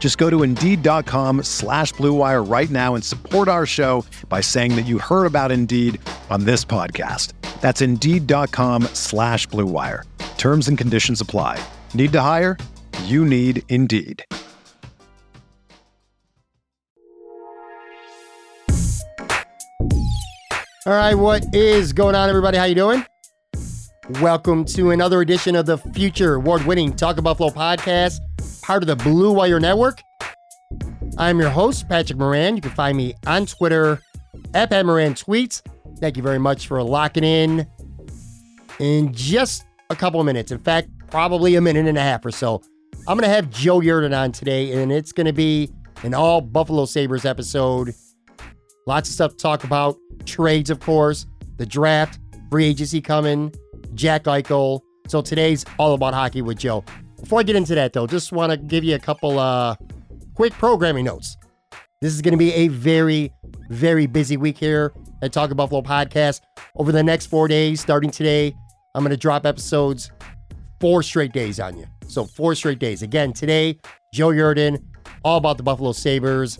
Just go to Indeed.com slash BlueWire right now and support our show by saying that you heard about Indeed on this podcast. That's Indeed.com slash BlueWire. Terms and conditions apply. Need to hire? You need Indeed. All right, what is going on, everybody? How you doing? Welcome to another edition of the Future Award-winning Talk Buffalo podcast, part of the Blue Wire Network. I'm your host, Patrick Moran. You can find me on Twitter at Pat Moran Tweets. Thank you very much for locking in in just a couple of minutes. In fact, probably a minute and a half or so. I'm going to have Joe Yerdon on today, and it's going to be an all Buffalo Sabres episode. Lots of stuff to talk about. Trades, of course, the draft, free agency coming, Jack Eichel. So today's all about hockey with Joe. Before I get into that, though, just want to give you a couple uh, quick programming notes. This is going to be a very, very busy week here at Talk of Buffalo podcast. Over the next four days, starting today, I'm going to drop episodes four straight days on you. So four straight days. Again, today, Joe Yerdon, all about the Buffalo Sabres.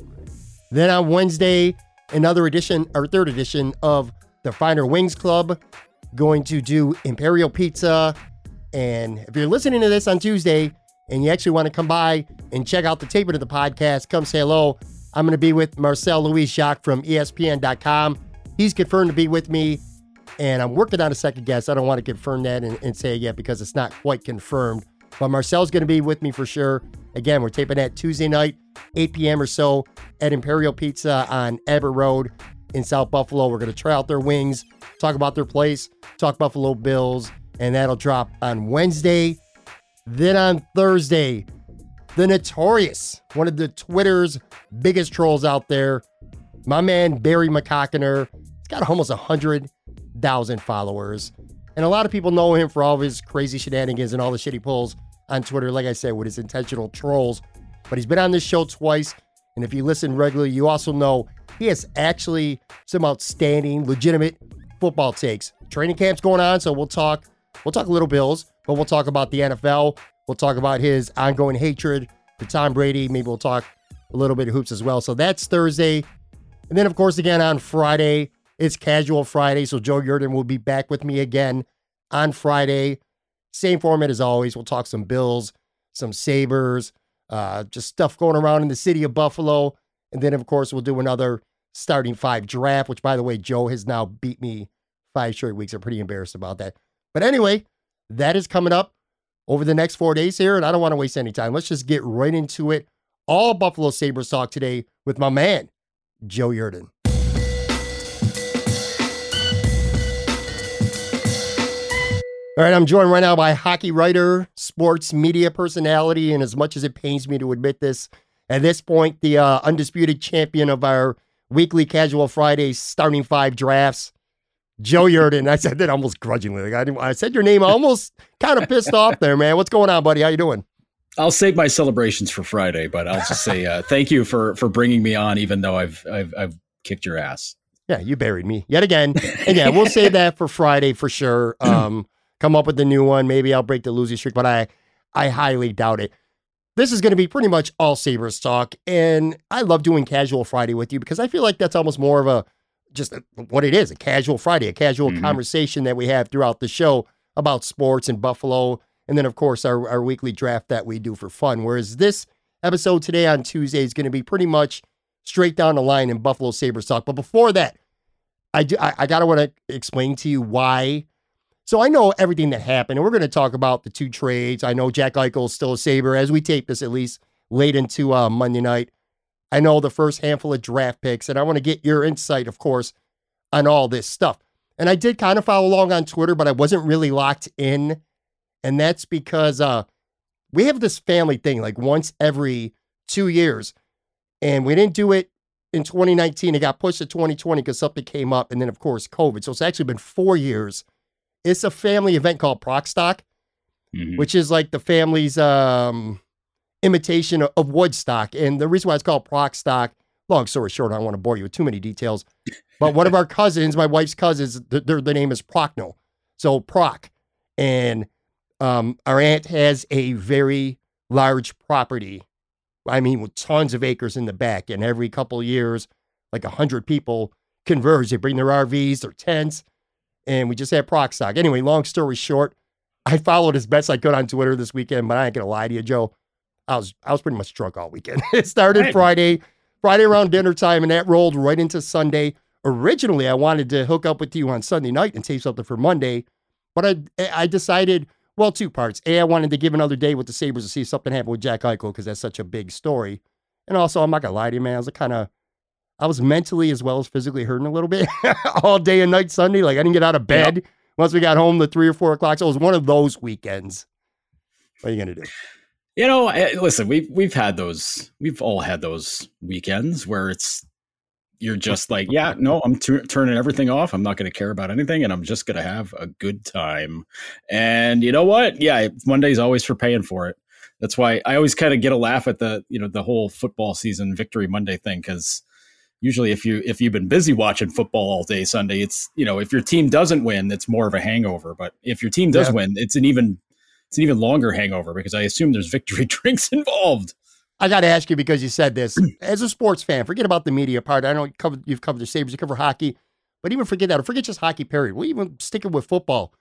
Then on Wednesday, another edition or third edition of the Finer Wings Club. Going to do Imperial Pizza. And if you're listening to this on Tuesday and you actually want to come by and check out the tape of the podcast, come say hello. I'm going to be with Marcel Louis Jacques from ESPN.com. He's confirmed to be with me, and I'm working on a second guest. I don't want to confirm that and, and say it yet because it's not quite confirmed. But Marcel's going to be with me for sure. Again, we're taping that Tuesday night, 8 p.m. or so at Imperial Pizza on Abbott Road in South Buffalo. We're going to try out their wings, talk about their place, talk Buffalo Bills, and that'll drop on Wednesday. Then on Thursday, the notorious, one of the Twitter's biggest trolls out there, my man Barry McCockiner. He's got almost 100,000 followers. And a lot of people know him for all of his crazy shenanigans and all the shit he pulls on Twitter, like I said, with his intentional trolls. But he's been on this show twice. And if you listen regularly, you also know he has actually some outstanding, legitimate football takes. Training camp's going on, so we'll talk. We'll talk a little Bills, but we'll talk about the NFL. We'll talk about his ongoing hatred to Tom Brady. Maybe we'll talk a little bit of hoops as well. So that's Thursday. And then, of course, again on Friday, it's Casual Friday. So Joe Yerdon will be back with me again on Friday. Same format as always. We'll talk some Bills, some Sabres, uh, just stuff going around in the city of Buffalo. And then, of course, we'll do another starting five draft, which, by the way, Joe has now beat me five straight weeks. I'm pretty embarrassed about that. But anyway, that is coming up over the next four days here. And I don't want to waste any time. Let's just get right into it. All Buffalo Sabres talk today with my man, Joe Yerdon. All right, I'm joined right now by hockey writer, sports media personality, and as much as it pains me to admit this, at this point, the uh, undisputed champion of our weekly Casual Fridays starting five drafts, Joe Yerdon. I said that almost grudgingly. Like I, didn't, I said your name almost kind of pissed off there, man. What's going on, buddy? How you doing? I'll save my celebrations for Friday, but I'll just say uh, thank you for for bringing me on, even though I've I've, I've kicked your ass. Yeah, you buried me yet again. And yeah, we'll save that for Friday for sure. Um, come up with a new one. Maybe I'll break the losing streak, but I, I highly doubt it. This is going to be pretty much all Sabres talk. And I love doing casual Friday with you because I feel like that's almost more of a just what it is a casual Friday, a casual mm-hmm. conversation that we have throughout the show about sports and Buffalo. And then, of course, our, our weekly draft that we do for fun. Whereas this episode today on Tuesday is going to be pretty much straight down the line in Buffalo Sabres talk. But before that, I do I, I gotta want to explain to you why So I know everything that happened, and we're going to talk about the two trades. I know Jack Eichel is still a Saber as we tape this, at least late into uh, Monday night. I know the first handful of draft picks, and I want to get your insight, of course, on all this stuff. And I did kind of follow along on Twitter, but I wasn't really locked in. And that's because uh, we have this family thing like once every two years. And we didn't do it in 2019. It got pushed to 2020 because something came up. And then, of course, COVID. So it's actually been four years. It's a family event called Proc Stock, mm-hmm. which is like the family's um, imitation of, Woodstock. And the reason why it's called Proc Stock, long story short, I don't want to bore you with too many details. But one of our cousins, my wife's cousins, their, their name is Procno. So Proc. And um, our aunt has a very large property. I mean, with tons of acres in the back. And every couple of years, like 100 people converge. They bring their RVs, their tents. And we just had Proc Stock. Anyway, long story short, I followed as best I could on Twitter this weekend, but I ain't going to lie to you, Joe. I was I was pretty much drunk all weekend. it started right. Friday, Friday around dinner time, and that rolled right into Sunday. Originally, I wanted to hook up with you on Sunday night and tape something for Monday, but I I decided well two parts. A, I wanted to give another day with the Sabres to see something happen with Jack Eichel because that's such a big story, and also I'm not gonna lie to you, man. I was kind of I was mentally as well as physically hurting a little bit all day and night Sunday. Like I didn't get out of bed yep. once we got home the three or four o'clock. So it was one of those weekends. What are you gonna do? You know, eh, listen, we've we've had those. We've all had those weekends where it's you're just like, yeah, no, I'm t- turning everything off. I'm not going to care about anything, and I'm just going to have a good time. And you know what? Yeah, Monday's always for paying for it. That's why I always kind of get a laugh at the you know the whole football season victory Monday thing because usually if you if you've been busy watching football all day Sunday, it's you know if your team doesn't win, it's more of a hangover. But if your team does yeah. win, it's an even it's an even longer hangover because I assume there's victory drinks involved. I got to ask you because you said this as a sports fan. Forget about the media part. I know you covered, you've covered the Sabres, you cover hockey, but even forget that. Or forget just hockey. Period. We even sticking with football.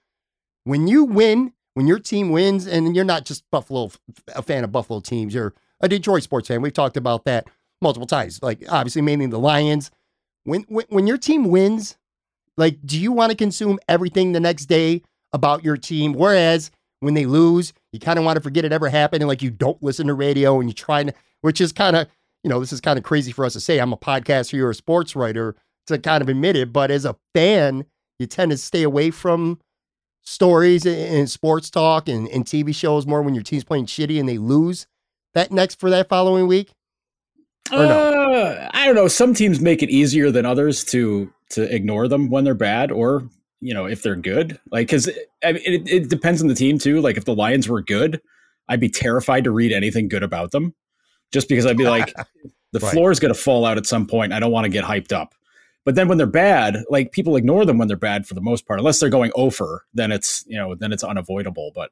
When you win, when your team wins, and you're not just Buffalo, a fan of Buffalo teams, you're a Detroit sports fan. We've talked about that multiple times. Like obviously, mainly the Lions. When when, when your team wins, like, do you want to consume everything the next day about your team? Whereas when they lose, you kind of want to forget it ever happened and like you don't listen to radio and you try to, which is kind of, you know, this is kind of crazy for us to say. I'm a podcaster, you're a sports writer to kind of admit it, but as a fan, you tend to stay away from stories and sports talk and, and TV shows more when your team's playing shitty and they lose that next for that following week? Uh, no? I don't know. Some teams make it easier than others to to ignore them when they're bad, or you know if they're good like because I mean, it, it depends on the team too like if the lions were good i'd be terrified to read anything good about them just because i'd be like the right. floor is going to fall out at some point i don't want to get hyped up but then when they're bad like people ignore them when they're bad for the most part unless they're going over then it's you know then it's unavoidable but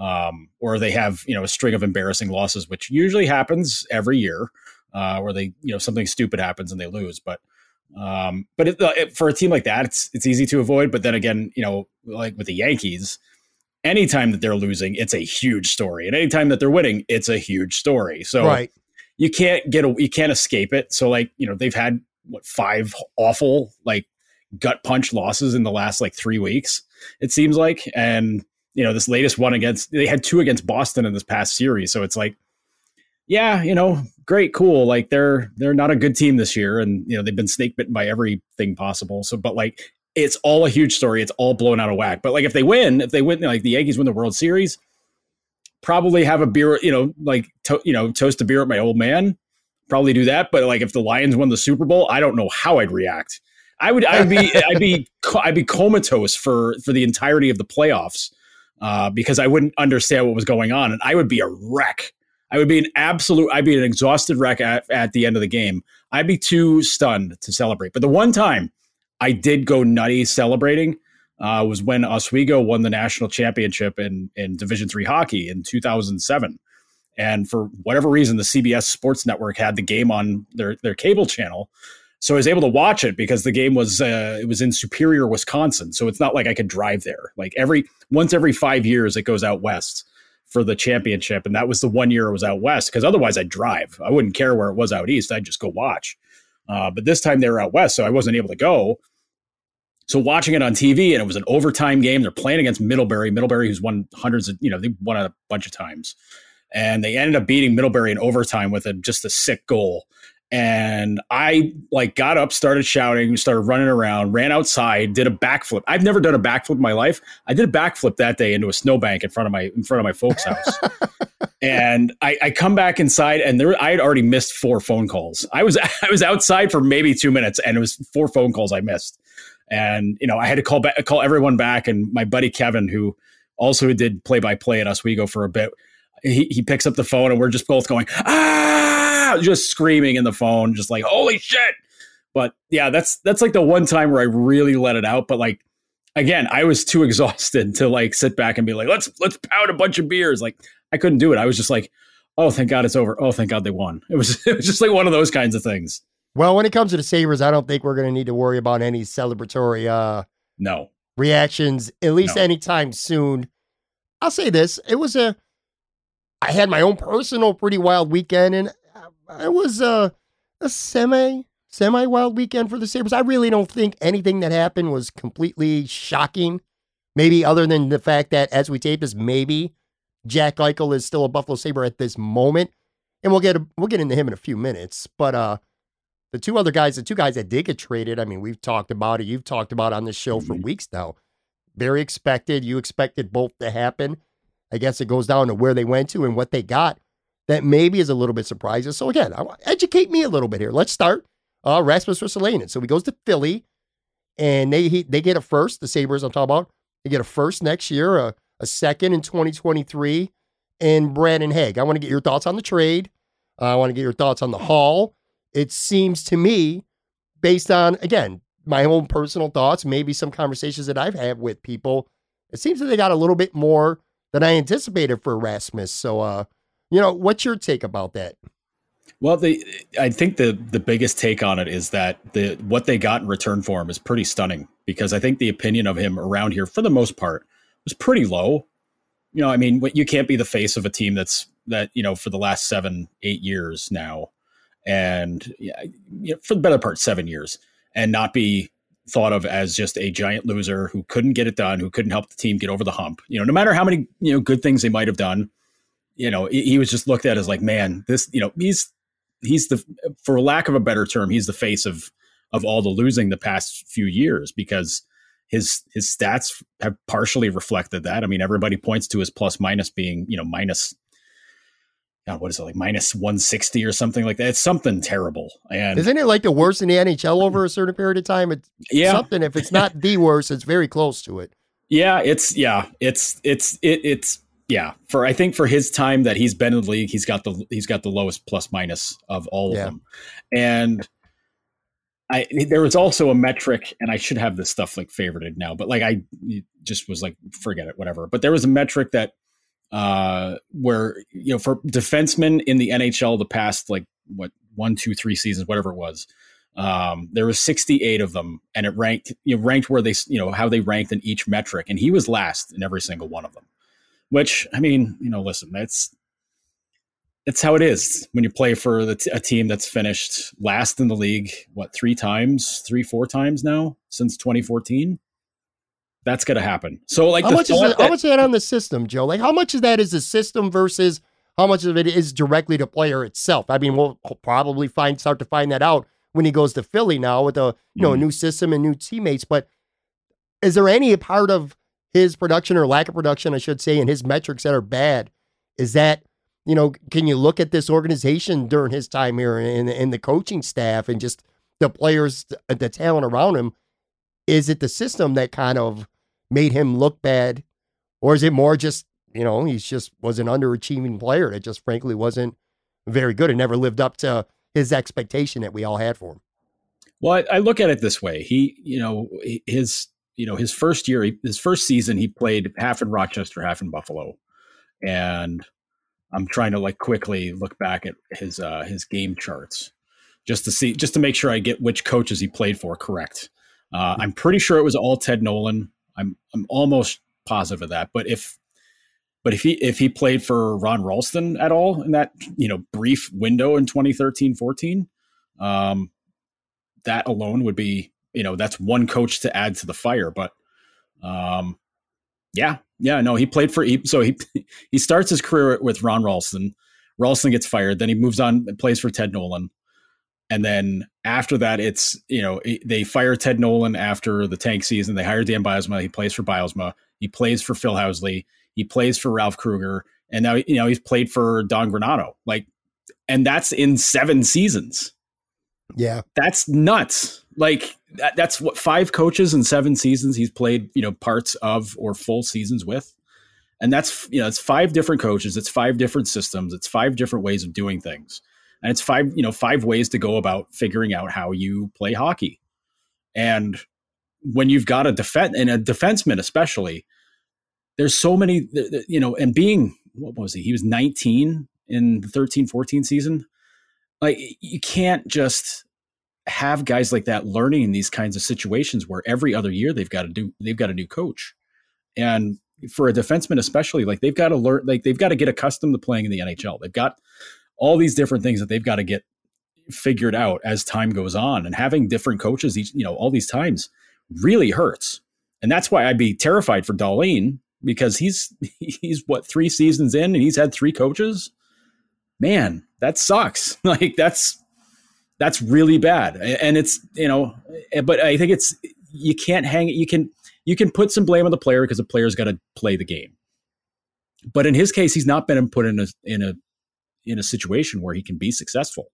um or they have you know a string of embarrassing losses which usually happens every year uh where they you know something stupid happens and they lose but um, but it, uh, it, for a team like that, it's it's easy to avoid. But then again, you know, like with the Yankees, anytime that they're losing, it's a huge story, and anytime that they're winning, it's a huge story. So right. you can't get a, you can't escape it. So like you know, they've had what five awful like gut punch losses in the last like three weeks. It seems like, and you know, this latest one against they had two against Boston in this past series. So it's like yeah, you know, great, cool. Like they're they're not a good team this year, and you know they've been snake bitten by everything possible. So, but like it's all a huge story. It's all blown out of whack. But like if they win, if they win, like the Yankees win the World Series, probably have a beer, you know, like to, you know, toast a beer at my old man. Probably do that. But like if the Lions won the Super Bowl, I don't know how I'd react. I would, I'd be, I'd be, I'd be comatose for for the entirety of the playoffs uh, because I wouldn't understand what was going on, and I would be a wreck I would be an absolute, I'd be an exhausted wreck at, at the end of the game. I'd be too stunned to celebrate. But the one time I did go nutty celebrating uh, was when Oswego won the national championship in, in Division three hockey in 2007. And for whatever reason, the CBS Sports Network had the game on their, their cable channel. So I was able to watch it because the game was uh, it was in Superior, Wisconsin. So it's not like I could drive there. Like every once every five years, it goes out west for the championship. And that was the one year it was out west because otherwise I'd drive. I wouldn't care where it was out east. I'd just go watch. Uh, but this time they were out west, so I wasn't able to go. So watching it on TV, and it was an overtime game. They're playing against Middlebury. Middlebury, who's won hundreds of, you know, they won a bunch of times, and they ended up beating Middlebury in overtime with a, just a sick goal. And I like got up, started shouting, started running around, ran outside, did a backflip. I've never done a backflip in my life. I did a backflip that day into a snowbank in front of my in front of my folks' house. and I, I, come back inside, and there I had already missed four phone calls. I was I was outside for maybe two minutes, and it was four phone calls I missed. And you know, I had to call back, call everyone back, and my buddy Kevin, who also did play by play at Oswego for a bit, he, he picks up the phone, and we're just both going ah just screaming in the phone, just like, holy shit. But yeah, that's that's like the one time where I really let it out. But like again, I was too exhausted to like sit back and be like, let's let's pound a bunch of beers. Like I couldn't do it. I was just like, oh, thank God it's over. Oh, thank God they won. It was it was just like one of those kinds of things. Well, when it comes to the Sabres, I don't think we're going to need to worry about any celebratory uh no reactions at least no. anytime soon. I'll say this, it was a I had my own personal pretty wild weekend and it was a, a semi semi wild weekend for the Sabres. I really don't think anything that happened was completely shocking. Maybe other than the fact that as we tape this, maybe Jack Eichel is still a Buffalo Sabre at this moment. And we'll get a, we'll get into him in a few minutes. But uh the two other guys, the two guys that did get traded, I mean, we've talked about it. You've talked about on this show for mm-hmm. weeks now. Very expected. You expected both to happen. I guess it goes down to where they went to and what they got that maybe is a little bit surprising. So again, educate me a little bit here. Let's start. Uh, Rasmus Ristolainen. So he goes to Philly, and they he, they get a first. The Sabres I'm talking about. They get a first next year, a, a second in 2023, and Brandon Hagg. I want to get your thoughts on the trade. Uh, I want to get your thoughts on the haul. It seems to me, based on again my own personal thoughts, maybe some conversations that I've had with people, it seems that they got a little bit more than I anticipated for Rasmus. So, uh, you know, what's your take about that? Well, the I think the the biggest take on it is that the what they got in return for him is pretty stunning because I think the opinion of him around here, for the most part, was pretty low. You know, I mean, you can't be the face of a team that's that you know for the last seven, eight years now, and yeah, for the better part, seven years, and not be thought of as just a giant loser who couldn't get it done, who couldn't help the team get over the hump. You know, no matter how many you know good things they might have done, you know, he, he was just looked at as like, man, this, you know, he's he's the for lack of a better term, he's the face of of all the losing the past few years because his his stats have partially reflected that. I mean, everybody points to his plus minus being, you know, minus God, what is it like minus 160 or something like that? It's something terrible. And isn't it like the worst in the NHL over a certain period of time? It's yeah. something. If it's not the worst, it's very close to it. Yeah, it's yeah, it's it's it, it's yeah, for I think for his time that he's been in the league, he's got the he's got the lowest plus minus of all yeah. of them. And I there was also a metric, and I should have this stuff like favorited now, but like I just was like, forget it, whatever. But there was a metric that uh where you know for defensemen in the NHL the past like what one, two, three seasons, whatever it was. Um, there was 68 of them, and it ranked you know ranked where they you know how they ranked in each metric, and he was last in every single one of them. Which I mean, you know, listen, that's it's how it is when you play for the t- a team that's finished last in the league. What three times, three, four times now since 2014. That's going to happen. So, like, how much is that, how much is that on the system, Joe? Like, how much of that is the system versus how much of it is directly to the player itself? I mean, we'll probably find start to find that out when he goes to Philly now with a you know a mm-hmm. new system and new teammates. But is there any part of his production or lack of production, I should say, and his metrics that are bad, is that, you know, can you look at this organization during his time here and, and the coaching staff and just the players, uh, the talent around him? Is it the system that kind of made him look bad? Or is it more just, you know, he's just was an underachieving player that just frankly wasn't very good and never lived up to his expectation that we all had for him? Well, I, I look at it this way. He, you know, his you know, his first year, his first season, he played half in Rochester, half in Buffalo, and I'm trying to like quickly look back at his uh, his game charts just to see, just to make sure I get which coaches he played for correct. Uh, I'm pretty sure it was all Ted Nolan. I'm I'm almost positive of that. But if but if he if he played for Ron Rolston at all in that you know brief window in 2013 14, um, that alone would be you know that's one coach to add to the fire. But um, yeah, yeah, no, he played for so he he starts his career with Ron Rolston. Rolston gets fired, then he moves on and plays for Ted Nolan. And then after that, it's you know they fire Ted Nolan after the tank season. They hire Dan Bylsma. He plays for Bylsma. He plays for Phil Housley. He plays for Ralph Krueger, and now you know he's played for Don Granato. Like, and that's in seven seasons. Yeah, that's nuts. Like that, that's what five coaches in seven seasons he's played. You know, parts of or full seasons with, and that's you know it's five different coaches. It's five different systems. It's five different ways of doing things and it's five you know five ways to go about figuring out how you play hockey and when you've got a defense and a defenseman especially there's so many you know and being what was he he was 19 in the 13 14 season like you can't just have guys like that learning in these kinds of situations where every other year they've got to do they've got a new coach. And for a defenseman especially like they've got to learn like they've got to get accustomed to playing in the NHL they've got all these different things that they've got to get figured out as time goes on. And having different coaches each you know all these times really hurts. And that's why i'd be terrified for Dahlin because he's he's what three seasons in and he's had three coaches man that sucks like that's that's really bad and it's you know but i think it's you can't hang it. you can you can put some blame on the player because the player's got to play the game but in his case he's not been put in a in a in a situation where he can be successful.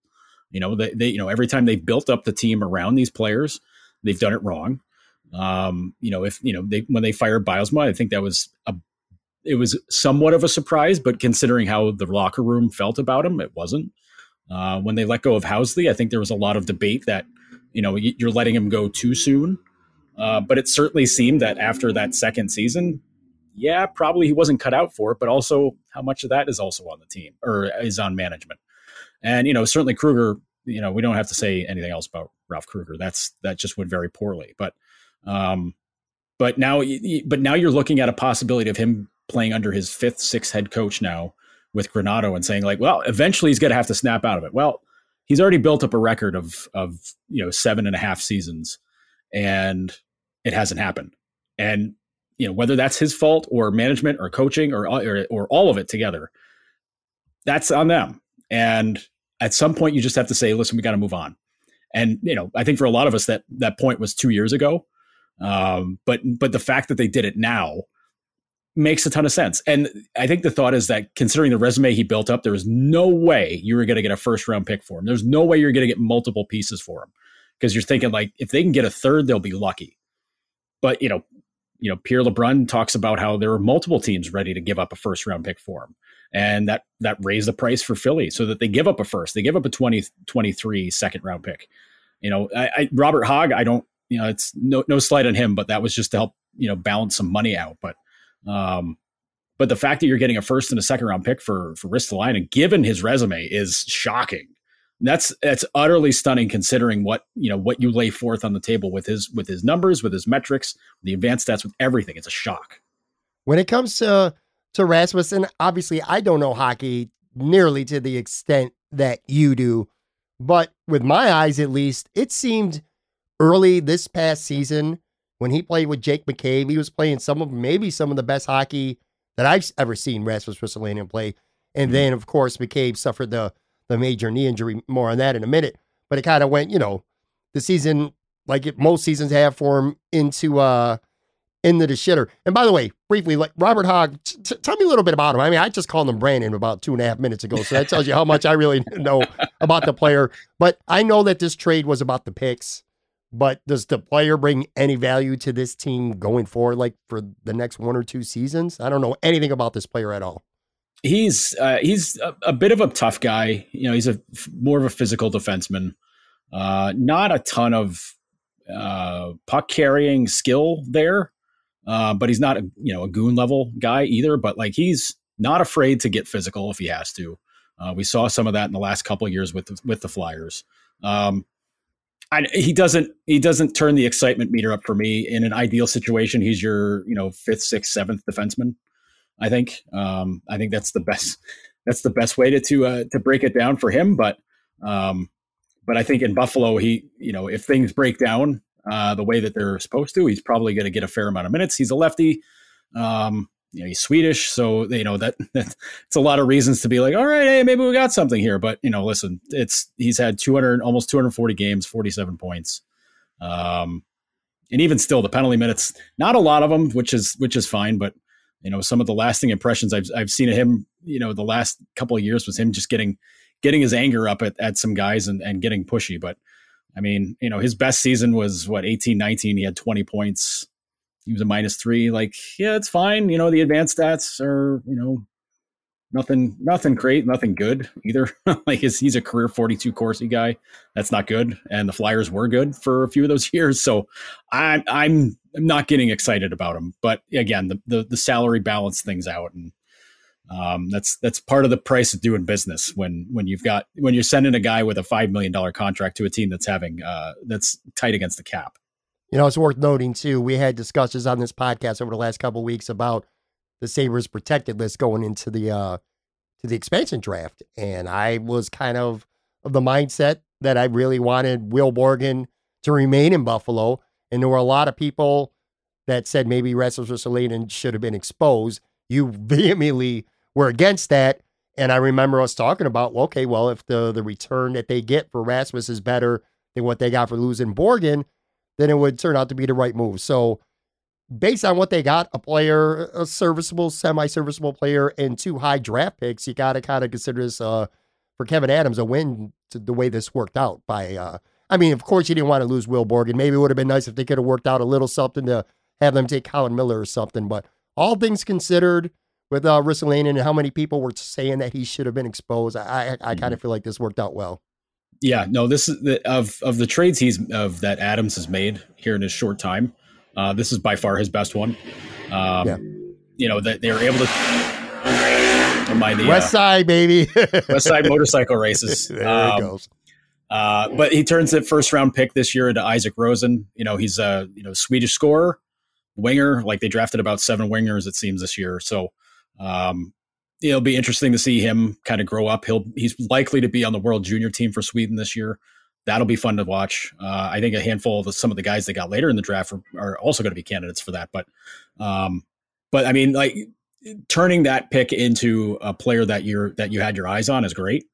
You know, they, they you know every time they've built up the team around these players, they've done it wrong. Um, you know, if you know they when they fired Bylsma, I think that was a it was somewhat of a surprise, but considering how the locker room felt about him, it wasn't. Uh, when they let go of Housley, I think there was a lot of debate that you know you're letting him go too soon. Uh, but it certainly seemed that after that second season, yeah, probably he wasn't cut out for it, but also how much of that is also on the team or is on management. And, you know, certainly Krueger. you know, we don't have to say anything else about Ralph Krueger. That's, that just went very poorly. But, um, but now, but now you're looking at a possibility of him playing under his fifth, sixth head coach now with Granato and saying like, well, eventually he's going to have to snap out of it. Well, he's already built up a record of, of, you know, seven and a half seasons and it hasn't happened. And you know whether that's his fault or management or coaching or, or or all of it together that's on them and at some point you just have to say listen we got to move on and you know i think for a lot of us that that point was two years ago um, but but the fact that they did it now makes a ton of sense and i think the thought is that considering the resume he built up there was no way you were going to get a first round pick for him there's no way you're going to get multiple pieces for him because you're thinking like if they can get a third they'll be lucky but you know you know, Pierre LeBrun talks about how there were multiple teams ready to give up a first round pick for him. And that that raised the price for Philly so that they give up a first. They give up a 20, 23 second round pick. You know, I, I, Robert Hagg, I don't, you know, it's no no slight on him, but that was just to help, you know, balance some money out. But um, but the fact that you're getting a first and a second round pick for for Ristolainen, given his resume, is shocking. That's that's utterly stunning considering what you know what you lay forth on the table with his with his numbers with his metrics the advanced stats with everything. It's a shock. When it comes to to rasmussen obviously i don't know hockey nearly to the extent that you do but with my eyes at least it seemed early this past season when he played with jake mccabe he was playing some of maybe some of the best hockey that i've ever seen rasmus ristolainen play and mm-hmm. then of course mccabe suffered the the major knee injury. More on that in a minute. But it kind of went, you know, the season like it, most seasons have for him into uh into the shitter. And by the way, briefly, like Robert Hagg, t- t- tell me a little bit about him. I mean, I just called him Brandon about two and a half minutes ago, so that tells you how much I really know about the player. But I know that this trade was about the picks. But does the player bring any value to this team going forward, like for the next one or two seasons? I don't know anything about this player at all he's uh, he's a, a, bit of a tough guy. You know, he's a more of a physical defenseman. Uh, not a ton of uh, puck carrying skill there, uh, but he's not a you know a goon level guy either. But like he's not afraid to get physical if he has to. Uh, we saw some of that in the last couple years with the, with the Flyers. Um, I, he doesn't he doesn't turn the excitement meter up for me. In an ideal situation, he's your you know fifth, sixth, seventh defenseman. I think um, I think that's the best that's the best way to to uh, to break it down for him. But um, but I think in Buffalo, he you know if things break down, uh, the way that they're supposed to, he's probably going to get a fair amount of minutes. He's a lefty. Um, you know, he's Swedish, so you know that, it's a lot of reasons to be like, all right, hey, maybe we got something here. But you know, listen, it's he's had 200, almost 240 games, 47 points. Um, and even still, the penalty minutes, not a lot of them, which is which is fine. But you know, some of the lasting impressions I've I've seen of him, you know, the last couple of years was him just getting getting his anger up at, at some guys and, and getting pushy. But I mean, you know, his best season was what 18, 19. He had 20 points. He was a minus three. Like, yeah, it's fine. You know, the advanced stats are, you know, nothing nothing great nothing good either like he's, he's a career 42 Corsi guy that's not good and the flyers were good for a few of those years so i'm i'm not getting excited about him but again the the, the salary balance things out and um, that's that's part of the price of doing business when when you've got when you're sending a guy with a five million dollar contract to a team that's having uh, that's tight against the cap. You know, it's worth noting too. We had discussions on this podcast over the last couple weeks about the Sabres protected list going into the uh to the expansion draft. And I was kind of of the mindset that I really wanted Will Borgen to remain in Buffalo. And there were a lot of people that said maybe Rasmus Ristolainen should have been exposed. You vehemently were against that. And I remember us talking about, well, okay, well, if the the return that they get for Rasmus is better than what they got for losing Borgen, then it would turn out to be the right move. So based on what they got, a player, a serviceable, semi-serviceable player, and two high draft picks, you got to kind of consider this uh, for Kevyn Adams a win to the way this worked out. By, uh, I mean, of course, you didn't want to lose Will Borg, and Maybe it would have been nice if they could have worked out a little something to have them take Colin Miller or something. But all things considered, with uh, Ristolainen and how many people were saying that he should have been exposed, I, I, I kind of mm-hmm. feel like this worked out well. Yeah, no, this is the, of of the trades he's of that Adams has made here in his short time. Uh, this is by far his best one. Um, yeah. You know that they were able to remind the West uh, Side baby, West Side motorcycle races. there um, it goes. Uh, but he turns that first round pick this year into Isak Rosén. You know he's a you know Swedish scorer, winger. Like they drafted about seven wingers it seems this year. So um, it'll be interesting to see him kind of grow up. He'll he's likely to be on the World Junior team for Sweden this year that'll be fun to watch. Uh, I think a handful of the, some of the guys they got later in the draft are, are also going to be candidates for that. But, um, but I mean, like turning that pick into a player that you're that you had your eyes on is great.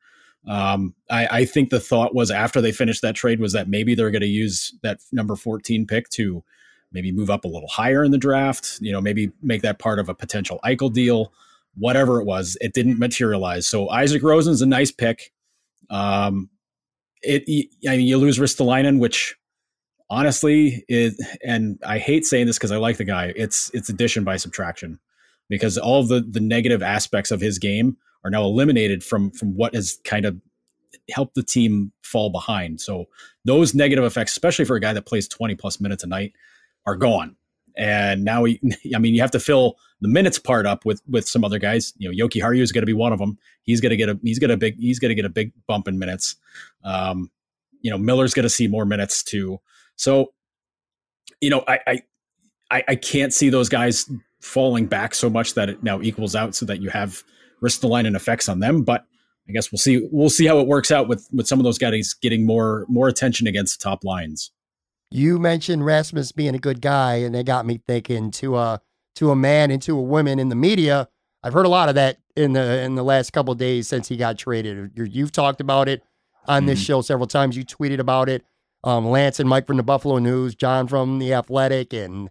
Um, I, I think the thought was after they finished that trade was that maybe they're going to use that number 14 pick to maybe move up a little higher in the draft. You know, maybe make that part of a potential Eichel deal. Whatever it was, it didn't materialize. So Isak Rosén's a nice pick. Um, it, I mean, you lose Ristolainen, which honestly is, and I hate saying this because I like the guy. It's it's addition by subtraction because all the the negative aspects of his game are now eliminated from from what has kind of helped the team fall behind. So those negative effects, especially for a guy that plays 20 plus minutes a night, are gone. And now, he, I mean, you have to fill the minutes part up with with some other guys. You know, Jokiharju is going to be one of them. He's going to get a he's going to big he's going to get a big bump in minutes. Um, you know, Miller's going to see more minutes too. So, you know, I, I I can't see those guys falling back so much that it now equals out, so that you have Ristolainen effects on them. But I guess we'll see we'll see how it works out with with some of those guys getting more more attention against top lines. You mentioned Rasmus being a good guy, and it got me thinking to a to a man and to a woman in the media. I've heard a lot of that in the in the last couple days since he got traded. You've talked about it on this mm-hmm. show several times. You tweeted about it. Um, Lance and Mike from the Buffalo News, John from the Athletic, and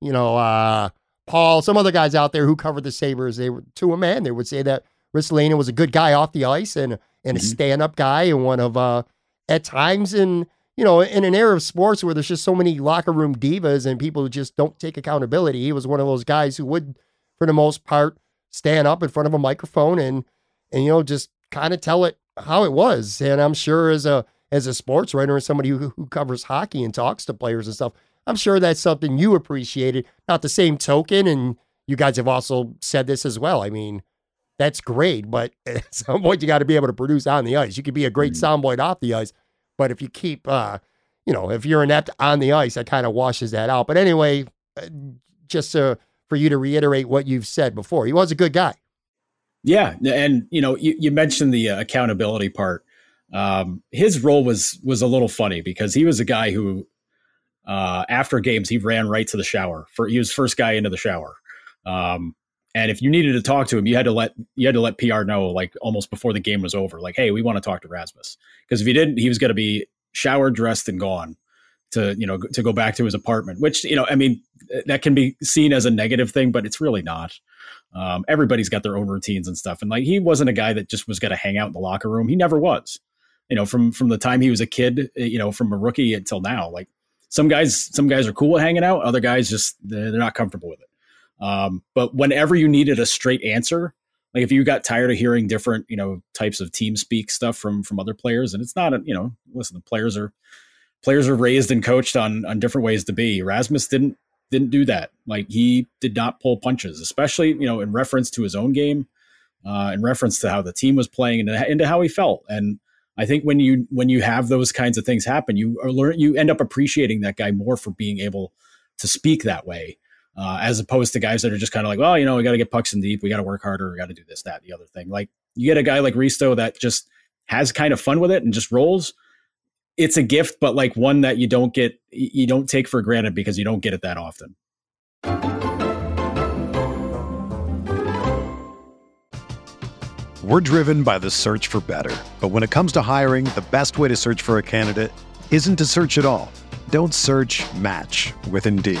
you know uh, Paul, some other guys out there who covered the Sabres. They were to a man. They would say that Ristolainen was a good guy off the ice and and mm-hmm. a stand up guy and one of uh, at times in you know in an era of sports where there's just so many locker room divas and people who just don't take accountability. He was one of those guys who would, for the most part, stand up in front of a microphone and and you know just kind of tell it how it was. And I'm sure as a as a sports writer and somebody who, who covers hockey and talks to players and stuff, I'm sure that's something you appreciated. Not the same token, and you guys have also said this as well. I mean, that's great, but at some point you got to be able to produce on the ice. You could be a great mm-hmm. soundboy off the ice, but if you keep, uh, you know, if you're inept on the ice, that kind of washes that out. But anyway, uh, just uh, for you to reiterate what you've said before, he was a good guy. Yeah, and you know, you, you mentioned the uh, accountability part. Um, his role was was a little funny because he was a guy who uh, after games, he ran right to the shower. For he was first guy into the shower. Um, and if you needed to talk to him, you had to let you had to let PR know like almost before the game was over, like, hey, we want to talk to Rasmus. Because if he didn't, he was going to be showered, dressed, and gone to you know to go back to his apartment. Which you know, I mean, that can be seen as a negative thing, but it's really not. Um, everybody's got their own routines and stuff, and like he wasn't a guy that just was going to hang out in the locker room. He never was. You know, from from the time he was a kid, you know, from a rookie until now, like some guys some guys are cool with hanging out other guys just they're not comfortable with it um, but whenever you needed a straight answer like if you got tired of hearing different you know types of team speak stuff from from other players and it's not a, you know listen the players are players are raised and coached on on different ways to be. Rasmus didn't didn't do that. Like he did not pull punches especially you know in reference to his own game uh, in reference to how the team was playing and into how he felt. And I think when you when you have those kinds of things happen, you are learn you end up appreciating that guy more for being able to speak that way, uh, as opposed to guys that are just kind of like, well, you know, we got to get pucks in deep, we got to work harder, we got to do this, that, the other thing. Like you get a guy like Risto that just has kind of fun with it and just rolls. It's a gift, but like one that you don't get, you don't take for granted because you don't get it that often. We're driven by the search for better. But when it comes to hiring, the best way to search for a candidate isn't to search at all. Don't search match with Indeed.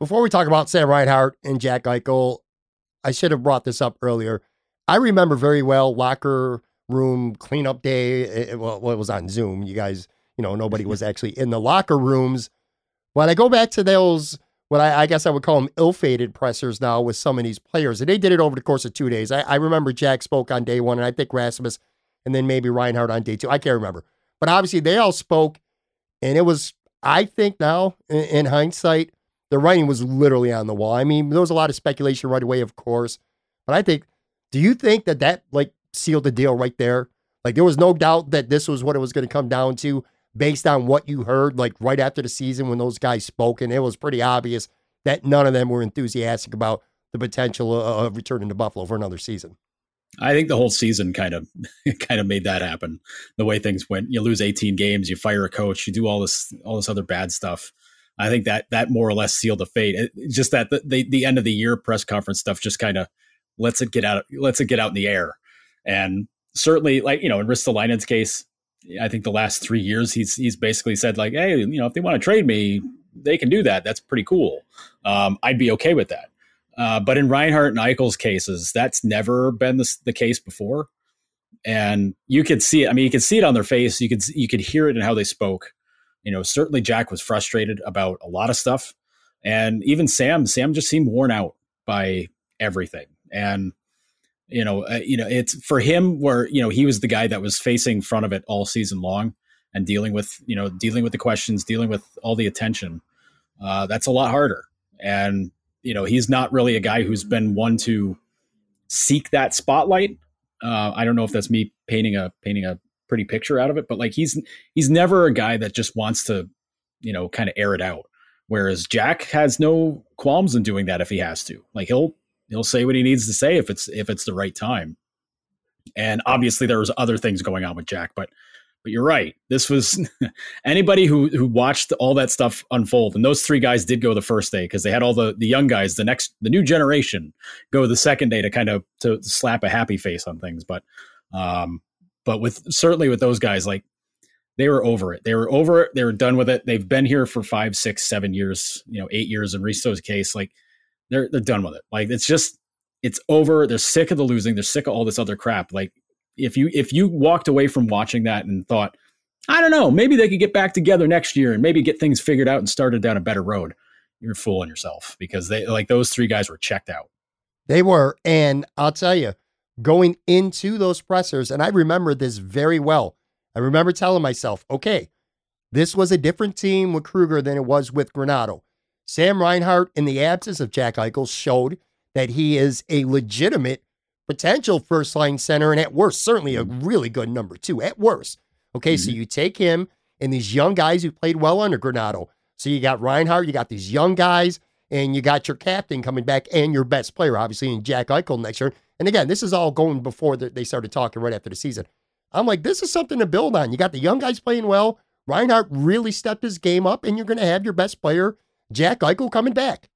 Before we talk about Sam Reinhart and Jack Eichel, I should have brought this up earlier. I remember very well locker room cleanup day. It, well, it was on Zoom. You guys, you know, nobody was actually in the locker rooms. When I go back to those, what I, I guess I would call them ill-fated pressers now with some of these players, and they did it over the course of two days. I, I remember Jack spoke on day one, and I think Rasmus, and then maybe Reinhart on day two. I can't remember, but obviously they all spoke, and it was, I think now in, in hindsight, the writing was literally on the wall. I mean, there was a lot of speculation right away, of course, but I think, do you think that that like sealed the deal right there? Like there was no doubt that this was what it was going to come down to based on what you heard like right after the season when those guys spoke and it was pretty obvious that none of them were enthusiastic about the potential of returning to Buffalo for another season. I think the whole season kind of kind of made that happen. The way things went, you lose 18 games, you fire a coach, you do all this all this other bad stuff. I think that that more or less sealed the fate. It, just that the, the, the end of the year press conference stuff just kind of lets it get out lets it get out in the air. And certainly, like you know, in Ristolainen's case, I think the last three years he's he's basically said like, hey, you know, if they want to trade me, they can do that. That's pretty cool. Um, I'd be okay with that. Uh, but in Reinhart and Eichel's cases, that's never been the, the case before. And you could see it. I mean, you could see it on their face. You could you could hear it in how they spoke. You know, certainly Jack was frustrated about a lot of stuff, and even Sam. Sam just seemed worn out by everything. And you know, uh, you know, it's for him where you know he was the guy that was facing front of it all season long and dealing with you know dealing with the questions, dealing with all the attention. Uh, that's a lot harder. And you know, he's not really a guy who's been one to seek that spotlight. Uh, I don't know if that's me painting a painting a pretty picture out of it, but like he's he's never a guy that just wants to, you know, kind of air it out. Whereas Jack has no qualms in doing that if he has to. Like he'll he'll say what he needs to say if it's if it's the right time. And obviously there was other things going on with Jack, but but you're right. This was anybody who who watched all that stuff unfold, and those three guys did go the first day because they had all the the young guys, the next the new generation, go the second day to kind of to slap a happy face on things. But um, but with certainly with those guys, like they were over it. They were over it. They were done with it. They've been here for five, six, seven years. You know, eight years in Risto's case. Like they're they're done with it. Like it's just it's over. They're sick of the losing. They're sick of all this other crap. Like if you if you walked away from watching that and thought, I don't know, maybe they could get back together next year and maybe get things figured out and started down a better road, you're fooling yourself because they like those three guys were checked out. They were, and I'll tell you, going into those pressers, and I remember this very well. I remember telling myself, okay, this was a different team with Krueger than it was with Granato. Sam Reinhart, in the absence of Jack Eichel, showed that he is a legitimate potential first line center, and at worst, certainly a mm-hmm. really good number two. At worst. Okay, mm-hmm. so you take him and these young guys who played well under Granato. So you got Reinhart, you got these young guys, and you got your captain coming back and your best player, obviously, in Jack Eichel next year. And again, this is all going before they started talking right after the season. I'm like, this is something to build on. You got the young guys playing well. Reinhart really stepped his game up, and you're going to have your best player, Jack Eichel, coming back.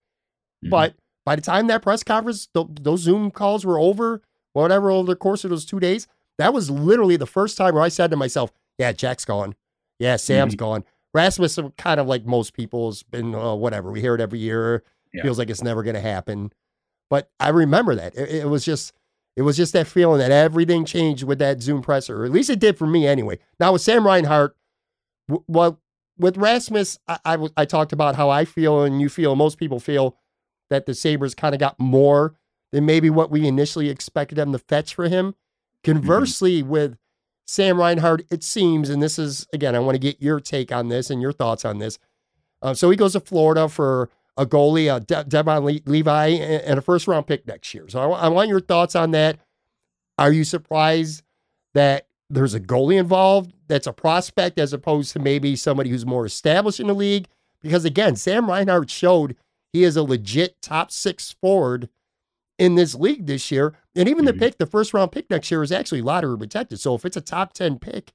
Mm-hmm. But by the time that press conference, th- those Zoom calls were over, whatever, over the course of those two days, that was literally the first time where I said to myself, yeah, Jack's gone. Yeah, Sam's mm-hmm. gone. Rasmus, kind of like most people, has been uh, whatever. We hear it every year. Yeah. Feels like it's never going to happen. But I remember that. It, it, was just, it was just that feeling that everything changed with that Zoom presser, or at least it did for me anyway. Now with Sam Reinhart, w- well, with Rasmus, I, I, I talked about how I feel and you feel, most people feel that the Sabres kind of got more than maybe what we initially expected them to fetch for him. Mm-hmm. Conversely, mm-hmm. with Sam Reinhart, it seems, and this is again, I want to get your take on this and your thoughts on this. Uh, so he goes to Florida for a goalie, uh, De- Devon Le- Levi, and a first round pick next year. So I, w- I want your thoughts on that. Are you surprised that there's a goalie involved that's a prospect as opposed to maybe somebody who's more established in the league? Because again, Sam Reinhart showed he is a legit top six forward in this league this year. And even mm-hmm. the pick, the first round pick next year is actually lottery protected. So if it's a top 10 pick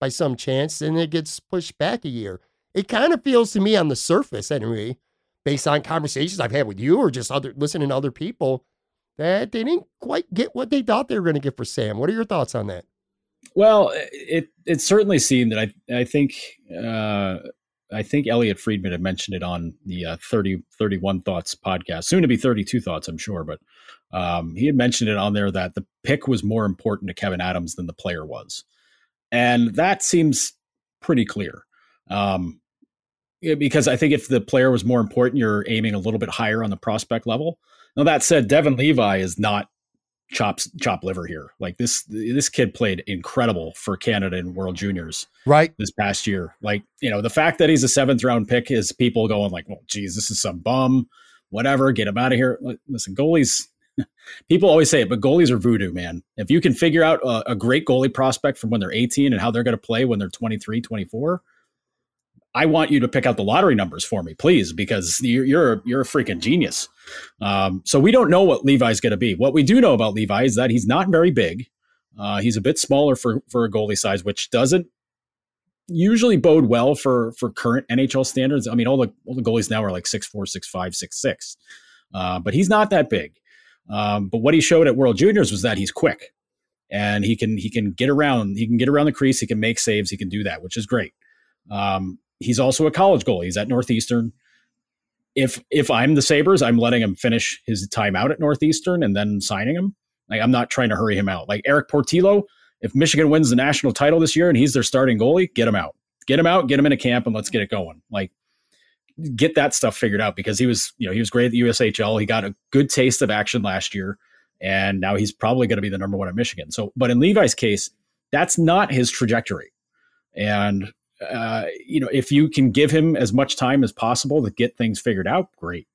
by some chance, then it gets pushed back a year. It kind of feels to me on the surface, anyway, based on conversations I've had with you or just other listening to other people, that they didn't quite get what they thought they were going to get for Sam. What are your thoughts on that? Well, it it certainly seemed that I I think uh, I think Elliotte Friedman had mentioned it on the uh, 30, 31 Thoughts podcast, soon to be 32 Thoughts, I'm sure. But um, he had mentioned it on there that the pick was more important to Kevyn Adams than the player was. And that seems pretty clear. Um, because I think if the player was more important, you're aiming a little bit higher on the prospect level. Now, that said, Devon Levi is not chops chop liver here. Like this this kid played incredible for Canada in World Juniors right this past year. Like you know the fact that he's a seventh round pick is people going like, well, geez, this is some bum, whatever, get him out of here. Listen, goalies. People always say it, but goalies are voodoo, man. If you can figure out a, a great goalie prospect from when they're 18 and how they're going to play when they're 23, 24, I want you to pick out the lottery numbers for me, please, because you're you're, you're a freaking genius. Um, so we don't know what Levi's going to be. What we do know about Levi is that he's not very big. Uh, he's a bit smaller for for a goalie size, which doesn't usually bode well for for current NHL standards. I mean, all the all the goalies now are like six four, six five, six six, uh, but he's not that big. Um, but what he showed at World Juniors was that he's quick, and he can he can get around. He can get around the crease. He can make saves. He can do that, which is great. Um, he's also a college goalie. He's at Northeastern. if if I'm the Sabres, I'm letting him finish his time out at Northeastern and then signing him. Like I'm not trying to hurry him out. Like Erik Portillo, if Michigan wins the national title this year and he's their starting goalie, get him out. Get him out, get him in a camp and let's get it going. Like get that stuff figured out because he was, you know, he was great at the USHL. He got a good taste of action last year and now he's probably going to be the number one at Michigan. So, but in Levi's case, that's not his trajectory. And uh, you know, if you can give him as much time as possible to get things figured out, great,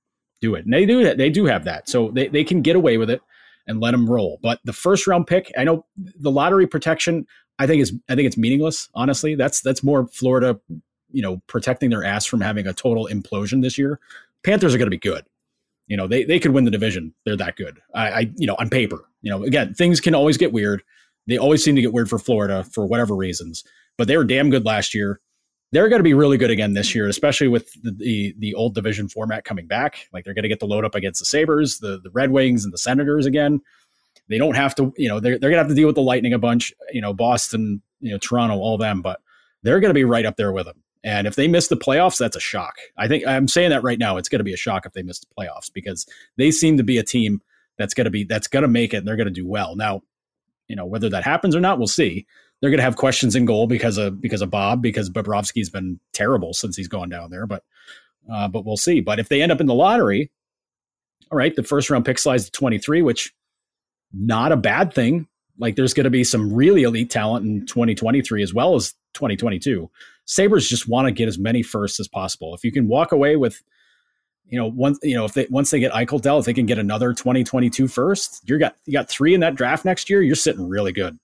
do it. And they do that. They do have that, so they they can get away with it and let him roll. But the first round pick, I know the lottery protection. I think is I think it's meaningless. Honestly, that's that's more Florida, you know, protecting their ass from having a total implosion this year. Panthers are going to be good. You know, they they could win the division. They're that good. I, I you know on paper. You know, again, things can always get weird. They always seem to get weird for Florida for whatever reasons but they were damn good last year. They're going to be really good again this year, especially with the, the, the old division format coming back. Like they're going to get the load up against the Sabres, the the Red Wings, and the Senators again. They don't have to, you know, they're they're going to have to deal with the Lightning a bunch, you know, Boston, you know, Toronto, all them, but they're going to be right up there with them. And if they miss the playoffs, that's a shock. I think I'm saying that right now. It's going to be a shock if they miss the playoffs because they seem to be a team that's going to be that's going to make it and they're going to do well. Now, you know, whether that happens or not, we'll see they're going to have questions in goal because of because of Bob because Bobrovsky's been terrible since he's gone down there. But uh, but we'll see. But if they end up in the lottery, all right, the first round pick slides to twenty three, which not a bad thing. Like there's going to be some really elite talent in 2023 as well as 2022. Sabres just want to get as many firsts as possible. If you can walk away with, you know, once you know if they once they get Eichel if they can get another 2022 first, you got you got three in that draft next year. You're sitting really good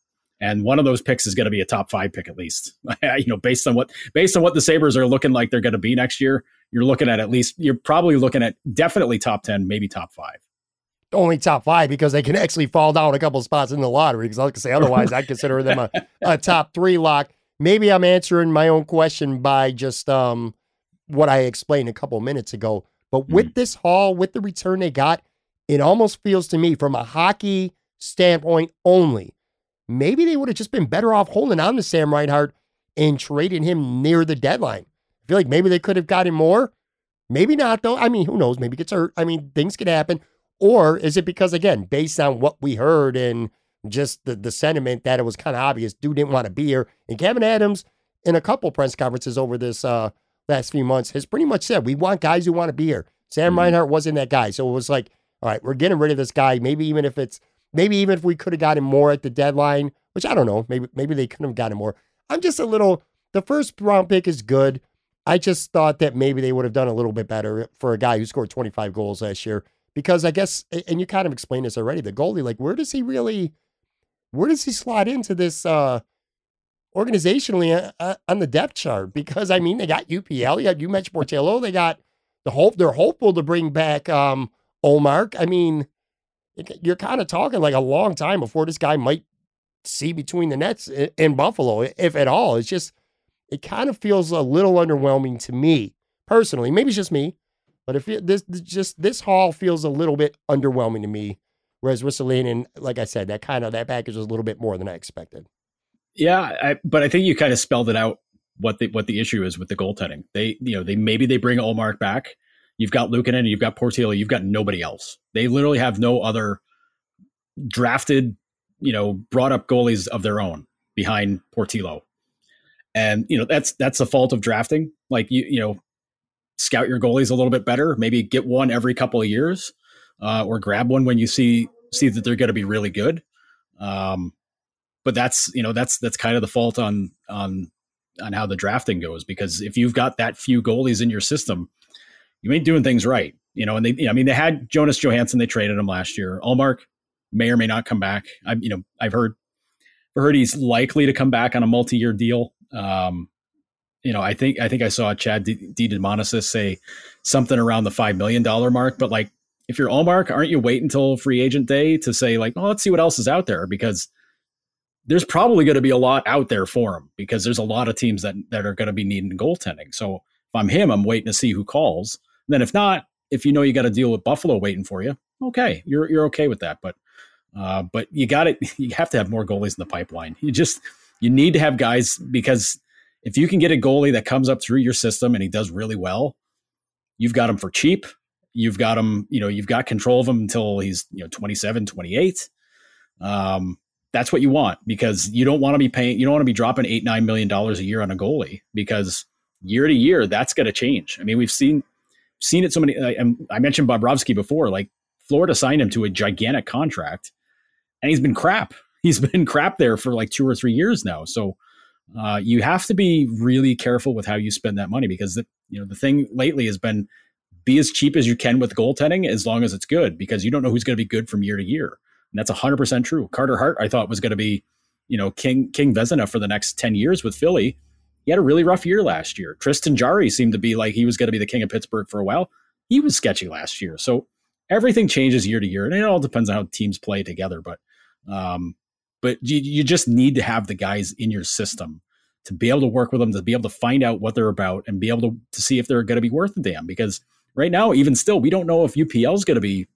and one of those picks is going to be a top five pick at least. you know, based on what based on what the Sabres are looking like they're going to be next year, you're looking at at least you're probably looking at definitely top ten, maybe top five. Only top five because they can actually fall down a couple spots in the lottery. Because I to say otherwise, I consider them a, a top three lock. Maybe I'm answering my own question by just um, what I explained a couple minutes ago. But with mm. this haul, with the return they got, it almost feels to me from a hockey standpoint only maybe they would have just been better off holding on to Sam Reinhart and trading him near the deadline. I feel like maybe they could have gotten more. Maybe not, though. I mean, who knows? Maybe gets hurt. I mean, things could happen. Or is it because, again, based on what we heard and just the, the sentiment that it was kind of obvious, dude didn't want to be here. And Kevyn Adams, in a couple press conferences over this uh, last few months, has pretty much said, we want guys who want to be here. Sam mm-hmm. Reinhart wasn't that guy. So it was like, all right, we're getting rid of this guy. Maybe even if it's Maybe even if we could have gotten more at the deadline, which I don't know, maybe maybe they couldn't have gotten more. I'm just a little. The first round pick is good. I just thought that maybe they would have done a little bit better for a guy who scored 25 goals last year. Because I guess, and you kind of explained this already, the goalie, like where does he really, where does he slot into this uh organizationally uh, uh on the depth chart? Because I mean, they got UPL, you got UMatch Portillo, they got the hope. They're hopeful to bring back um Ullmark. I mean, you're kind of talking like a long time before this guy might see between the nets in Buffalo, if at all. It's just, it kind of feels a little underwhelming to me personally. Maybe it's just me, but if it, this just this haul feels a little bit underwhelming to me. Whereas Ristolainen, like I said, that kind of that package was a little bit more than I expected. Yeah, I, but I think you kind of spelled it out what the what the issue is with the goaltending. They you know they maybe they bring Ullmark back You've got Luukkonen, you've got Portillo, you've got nobody else. They literally have no other drafted, you know, brought up goalies of their own behind Portillo. And you know that's that's the fault of drafting. Like you you know, scout your goalies a little bit better. Maybe get one every couple of years, uh, or grab one when you see see that they're going to be really good. Um, but that's you know that's that's kind of the fault on on on how the drafting goes because if you've got that few goalies in your system, you ain't doing things right. You know, and they, I mean, they had Jonas Johansson, they traded him last year. Ullmark may or may not come back. I, you know, I've heard, I heard he's likely to come back on a multi-year deal. Um, you know, I think, I think I saw Chad D. D- say something around the $5 million mark, but like, if you're Ullmark, aren't you wait until free agent day to say like, oh, let's see what else is out there? Because there's probably going to be a lot out there for him because there's a lot of teams that, that are going to be needing goaltending. So if I'm him, I'm waiting to see who calls. Then if not, if you know you got to deal with Buffalo waiting for you, okay, you're you're okay with that. But uh, but you got it. You have to have more goalies in the pipeline. You just you need to have guys because if you can get a goalie that comes up through your system and he does really well, you've got him for cheap. You've got him, you know, you've got control of him until he's, you know, 27, 28. Um, that's what you want because you don't want to be paying, you don't want to be dropping eight, nine million dollars a year on a goalie because year to year, that's going to change. I mean, we've seen, seen it so many, I, I mentioned Bobrovsky before, like Florida signed him to a gigantic contract and he's been crap. He's been crap there for like two or three years now. So, uh, you have to be really careful with how you spend that money because the you know the thing lately has been be as cheap as you can with goaltending as long as it's good because you don't know who's going to be good from year to year. And that's 100% true. Carter Hart, I thought was going to be, you know, King King Vezina for the next 10 years with Philly. He had a really rough year last year. Tristan Jarry seemed to be like he was going to be the king of Pittsburgh for a while. He was sketchy last year. So everything changes year to year and it all depends on how teams play together, but um but you, you just need to have the guys in your system to be able to work with them, to be able to find out what they're about and be able to, to see if they're going to be worth a damn because right now, even still, we don't know if UPL is going to be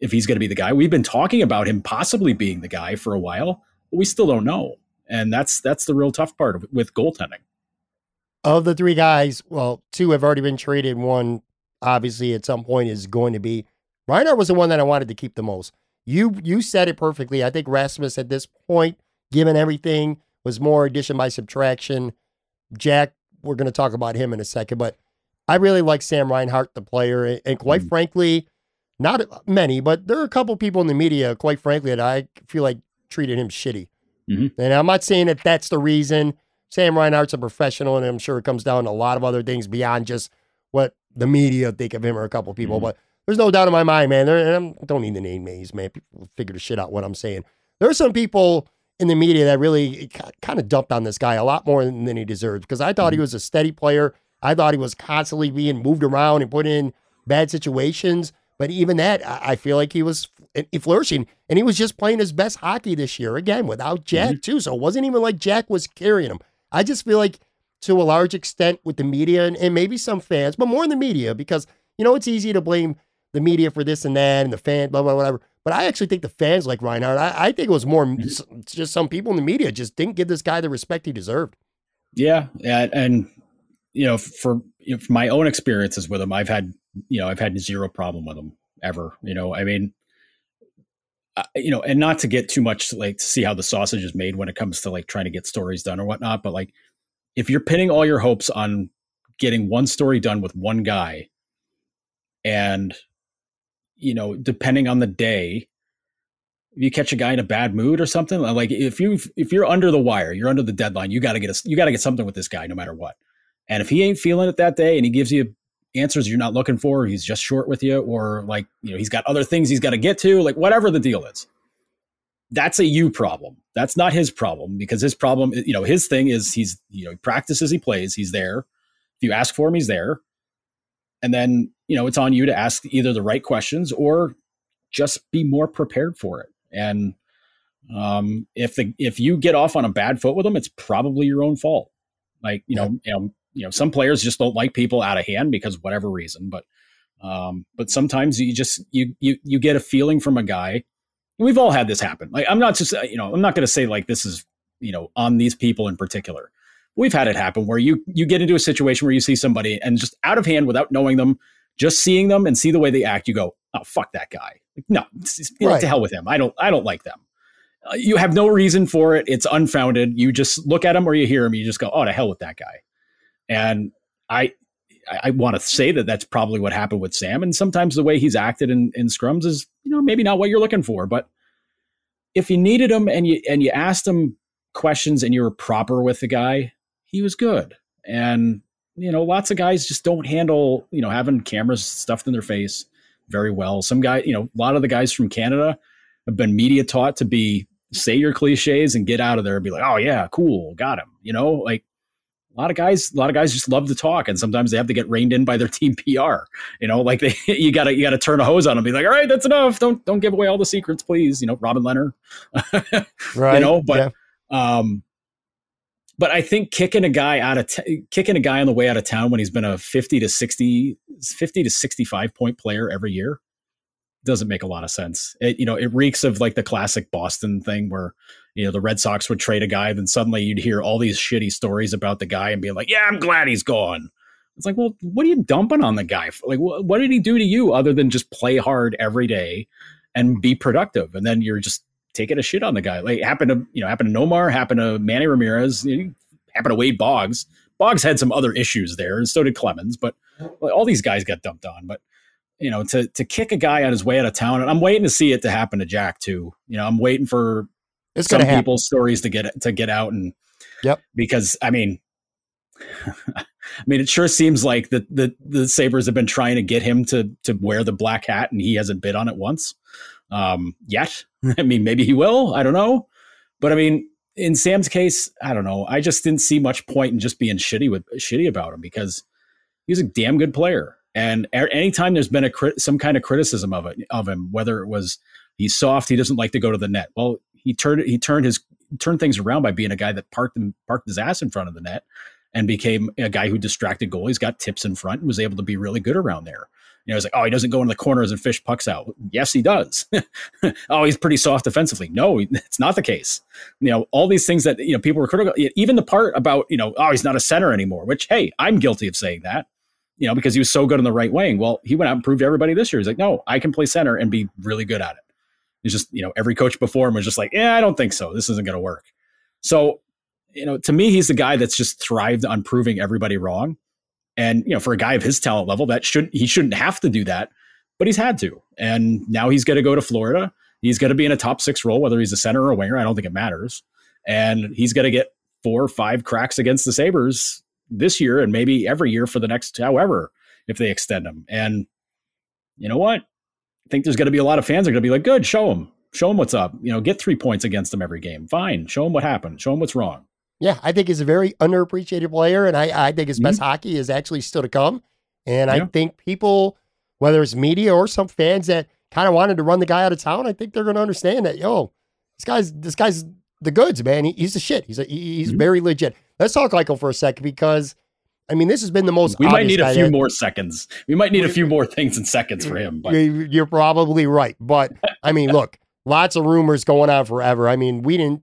if he's going to be the guy. We've been talking about him possibly being the guy for a while, but we still don't know. And that's that's the real tough part with goaltending. Of the three guys, well, two have already been traded. One, obviously, at some point is going to be. Reinhart was the one that I wanted to keep the most. You you said it perfectly. I think Rasmus at this point, given everything, was more addition by subtraction. Jack, we're going to talk about him in a second, but I really like Sam Reinhart, the player, and quite mm-hmm. frankly, not many, but there are a couple people in the media, quite frankly, that I feel like treated him shitty. Mm-hmm. And I'm not saying that that's the reason. Sam Reinhart's a professional, and I'm sure it comes down to a lot of other things beyond just what the media think of him or a couple people. Mm-hmm. But there's no doubt in my mind, man. There, I don't need to name names, man. People figure the shit out what I'm saying. There are some people in the media that really kind of dumped on this guy a lot more than, than he deserves because I thought mm-hmm. he was a steady player. I thought he was constantly being moved around and put in bad situations. But even that, I feel like he was flourishing, and he was just playing his best hockey this year again without Jack mm-hmm. too. So it wasn't even like Jack was carrying him. I just feel like to a large extent with the media and, and maybe some fans, but more in the media because you know it's easy to blame the media for this and that and the fan blah blah whatever. But I actually think the fans like Reinhart. I, I think it was more mm-hmm. just some people in the media just didn't give this guy the respect he deserved. Yeah, and you know, for, you know, for my own experiences with him, I've had, you know, I've had zero problem with him ever. You know, I mean, uh, you know, and not to get too much like to see how the sausage is made when it comes to like trying to get stories done or whatnot, but like if you're pinning all your hopes on getting one story done with one guy, and you know, depending on the day, you catch a guy in a bad mood or something, like if you if you're under the wire, you're under the deadline, you got to get a, you got to get something with this guy no matter what. And if he ain't feeling it that day and he gives you answers you're not looking for, he's just short with you, or like, you know, he's got other things he's got to get to, like whatever the deal is. That's a you problem. That's not his problem because his problem, you know, his thing is he's, you know, he practices, he plays, he's there. If you ask for him, he's there. And then, you know, it's on you to ask either the right questions or just be more prepared for it. And um, if the if you get off on a bad foot with him, it's probably your own fault. Like you know, you know, you know, some players just don't like people out of hand because whatever reason. But um, but sometimes you just you you you get a feeling from a guy. We've all had this happen. Like I'm not just you know I'm not going to say like this is you know on these people in particular. We've had it happen where you you get into a situation where you see somebody and just out of hand without knowing them, just seeing them and see the way they act, you go, oh fuck that guy. Like, no, right. to hell with him. I don't I don't like them. Uh, you have no reason for it. It's unfounded. You just look at him or you hear him, you just go, oh to hell with that guy. And I I want to say that that's probably what happened with Sam. And sometimes the way he's acted in, in scrums is, you know, maybe not what you're looking for. But if you needed him and you and you asked him questions and you were proper with the guy, he was good. And you know, lots of guys just don't handle, you know, having cameras stuffed in their face very well. Some guy, you know, a lot of the guys from Canada have been media taught to be say your cliches and get out of there and be like, oh yeah, cool, got him. You know, like a lot of guys, a lot of guys just love to talk, and sometimes they have to get reined in by their team PR. You know, like they, you gotta, you gotta turn a hose on them, be like, all right, that's enough. Don't, don't give away all the secrets, please. You know, Robin Lehner, right? You know, but, yeah. um, but I think kicking a guy out of t- kicking a guy on the way out of town when he's been a 50 to 60 50 to 65 point player every year doesn't make a lot of sense. It you know, it reeks of like the classic Boston thing where you know the Red Sox would trade a guy, then suddenly you'd hear all these shitty stories about the guy and be like, "Yeah, I'm glad he's gone." It's like, well, what are you dumping on the guy? Like, wh- what did he do to you other than just play hard every day and be productive? And then you're just taking a shit on the guy. Like happened to you know happened to Nomar, happened to Manny Ramirez, you know, happened to Wade Boggs. Boggs had some other issues there, and so did Clemens. But like, all these guys got dumped on. But you know, to to kick a guy on his way out of town, and I'm waiting to see it to happen to Jack too. You know, I'm waiting for It's some people's stories to get to get out and Yep. because I mean I mean it sure seems like the, the the Sabres have been trying to get him to to wear the black hat and he hasn't bid on it once um yet. I mean maybe he will. I don't know. But I mean in Sam's case I don't know. I just didn't see much point in just being shitty with shitty about him because he's a damn good player. And anytime there's been a crit, some kind of criticism of it of him whether it was he's soft he doesn't like to go to the net. Well he turned he turned his turned things around by being a guy that parked him, parked his ass in front of the net and became a guy who distracted goalies, got tips in front, and was able to be really good around there. You know, it's like, oh, he doesn't go in the corners and fish pucks out. Yes, he does. oh, he's pretty soft defensively. No, it's not the case. You know, all these things that you know people were critical. Even the part about you know, oh, he's not a center anymore. Which, hey, I'm guilty of saying that. You know, because he was so good in the right wing. Well, he went out and proved everybody this year. He's like, no, I can play center and be really good at it. It's just you know, every coach before him was just like, yeah, I don't think so. This isn't going to work. So, you know, to me, he's the guy that's just thrived on proving everybody wrong. And you know, for a guy of his talent level, that should he shouldn't have to do that, but he's had to. And now he's going to go to Florida. He's going to be in a top six role, whether he's a center or a winger. I don't think it matters. And he's going to get four or five cracks against the Sabres this year and maybe every year for the next however if they extend him. And you know what? Think there's going to be a lot of fans are going to be like, good, show him, show him what's up. You know, get three points against them every game. Fine, show him what happened. Show him what's wrong. Yeah, I think he's a very underappreciated player, and I, I think his best hockey is actually still to come. And I think people, whether it's media or some fans that kind of wanted to run the guy out of town, I think they're going to understand that. Yo, this guy's this guy's the goods, man. He, he's the shit. He's a, he- he's Mhm. very legit. Let's talk Eichel for a second because, I mean, this has been the most. We might need a few more seconds. We might need a few more things in seconds for him. But You- You're probably right. But I mean, look, lots of rumors going on forever. I mean, we didn't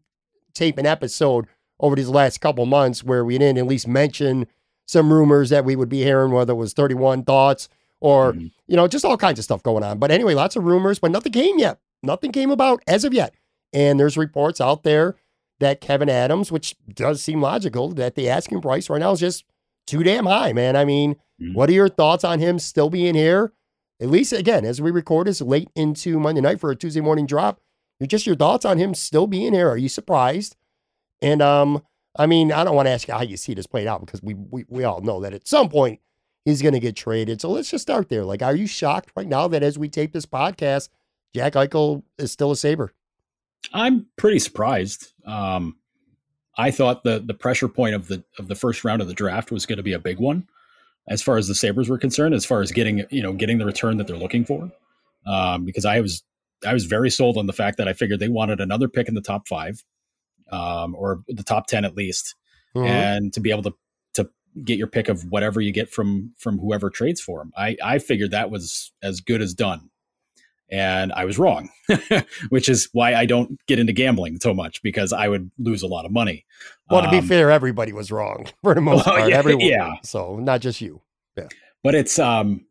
tape an episode over these last couple months where we didn't at least mention some rumors that we would be hearing, whether it was 31 thoughts or, Mhm. you know, just all kinds of stuff going on. But anyway, lots of rumors, but nothing came yet. Nothing came about as of yet. And there's reports out there that Kevyn Adams, which does seem logical, that the asking price right now is just too damn high, man. I mean, Mhm. what are your thoughts on him still being here? At least again, as we record this late into Monday night for a Tuesday morning drop, you're just your thoughts on him still being here. Are you surprised? And um, I mean, I don't want to ask you how you see this played out because we we, we all know that at some point he's going to get traded. So let's just start there. Like, are you shocked right now that as we tape this podcast, Jack Eichel is still a Saber? I'm pretty surprised. Um, I thought the the pressure point of the of the first round of the draft was going to be a big one, as far as the Sabres were concerned, as far as getting you know getting the return that they're looking for. Um, because I was I was very sold on the fact that I figured they wanted another pick in the top five, um, or the top ten at least, Mhm. and to be able to to get your pick of whatever you get from from whoever trades for him. I I figured that was as good as done, and I was wrong, which is why I don't get into gambling so much because I would lose a lot of money. well, to be Um, fair, everybody was wrong for the most Well, part. yeah, Everyone, yeah. So not just you. Yeah. but it's um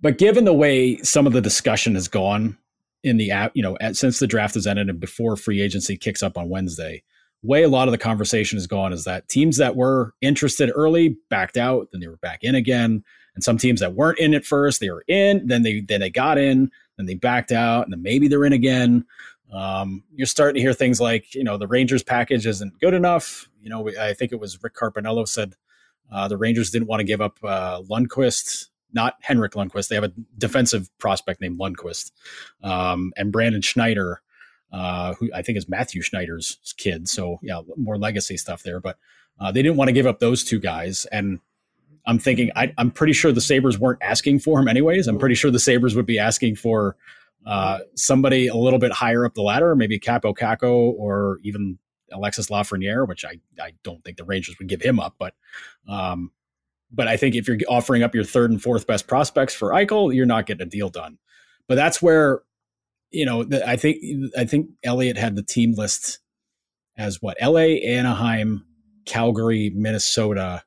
but given the way some of the discussion has gone in the app you know at, since the draft has ended and before free agency kicks up on wednesday way a lot of the conversation has gone is that teams that were interested early backed out then they were back in again and some teams that weren't in at first they were in then they then they got in then they backed out and then maybe they're in again um, you're starting to hear things like you know the rangers package isn't good enough you know i think it was rick carpiniello said uh, the Rangers didn't want to give up uh, Lundqvist, not Henrik Lundqvist. They have a defensive prospect named Lundkvist, um, and Brandon Schneider, uh, who I think is Mathieu Schneider's kid. So yeah, more legacy stuff there. But uh, they didn't want to give up those two guys. And I'm thinking, I, I'm pretty sure the Sabres weren't asking for him anyways. I'm pretty sure the Sabres would be asking for uh, somebody a little bit higher up the ladder, maybe Kaapo Kakko or even Alexis Lafreniere, which I, I don't think the Rangers would give him up, but um, but I think if you're offering up your third and fourth best prospects for Eichel, you're not getting a deal done. But that's where, you know, I think I think Elliotte had the team list as what L.A., Anaheim, Calgary, Minnesota,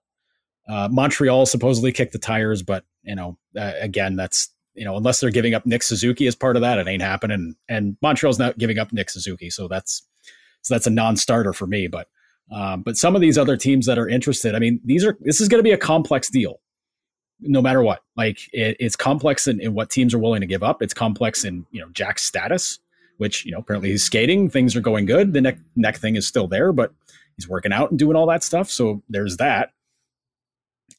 Uh, Montreal supposedly kicked the tires, but you know, uh, again, that's you know, unless they're giving up Nick Suzuki as part of that, it ain't happening. And Montreal's not giving up Nick Suzuki, so that's so that's a non-starter for me. But um, but some of these other teams that are interested, I mean, these are this is going to be a complex deal, no matter what. Like it, it's complex in, in what teams are willing to give up. It's complex in you know Jack's status, which you know apparently he's skating, things are going good. The neck neck thing is still there, but he's working out and doing all that stuff. So there's that.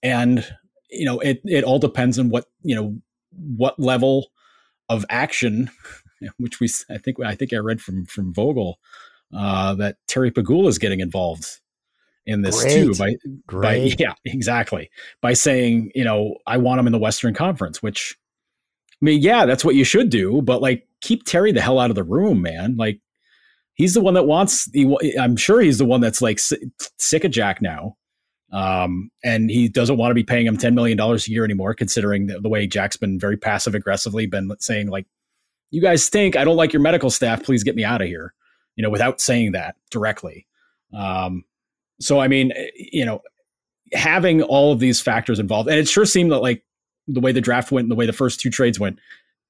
And you know, it it all depends on what you know what level of action, which we I think I think I read from from Vogl uh, that Terry Pegula is getting involved in this Great. too by Great. by yeah exactly by saying you know I want him in the Western Conference, which I mean yeah that's what you should do, but like keep Terry the hell out of the room, man. Like he's the one that wants. He, I'm sure he's the one that's like sick of Jack now. Um, and he doesn't want to be paying him $10 million a year anymore, considering the, the way Jack's been very passive aggressively been saying like, you guys stink. I don't like your medical staff. Please get me out of here. You know, without saying that directly. Um, so, I mean, eh, you know, having all of these factors involved, and it sure seemed that like the way the draft went and the way the first two trades went,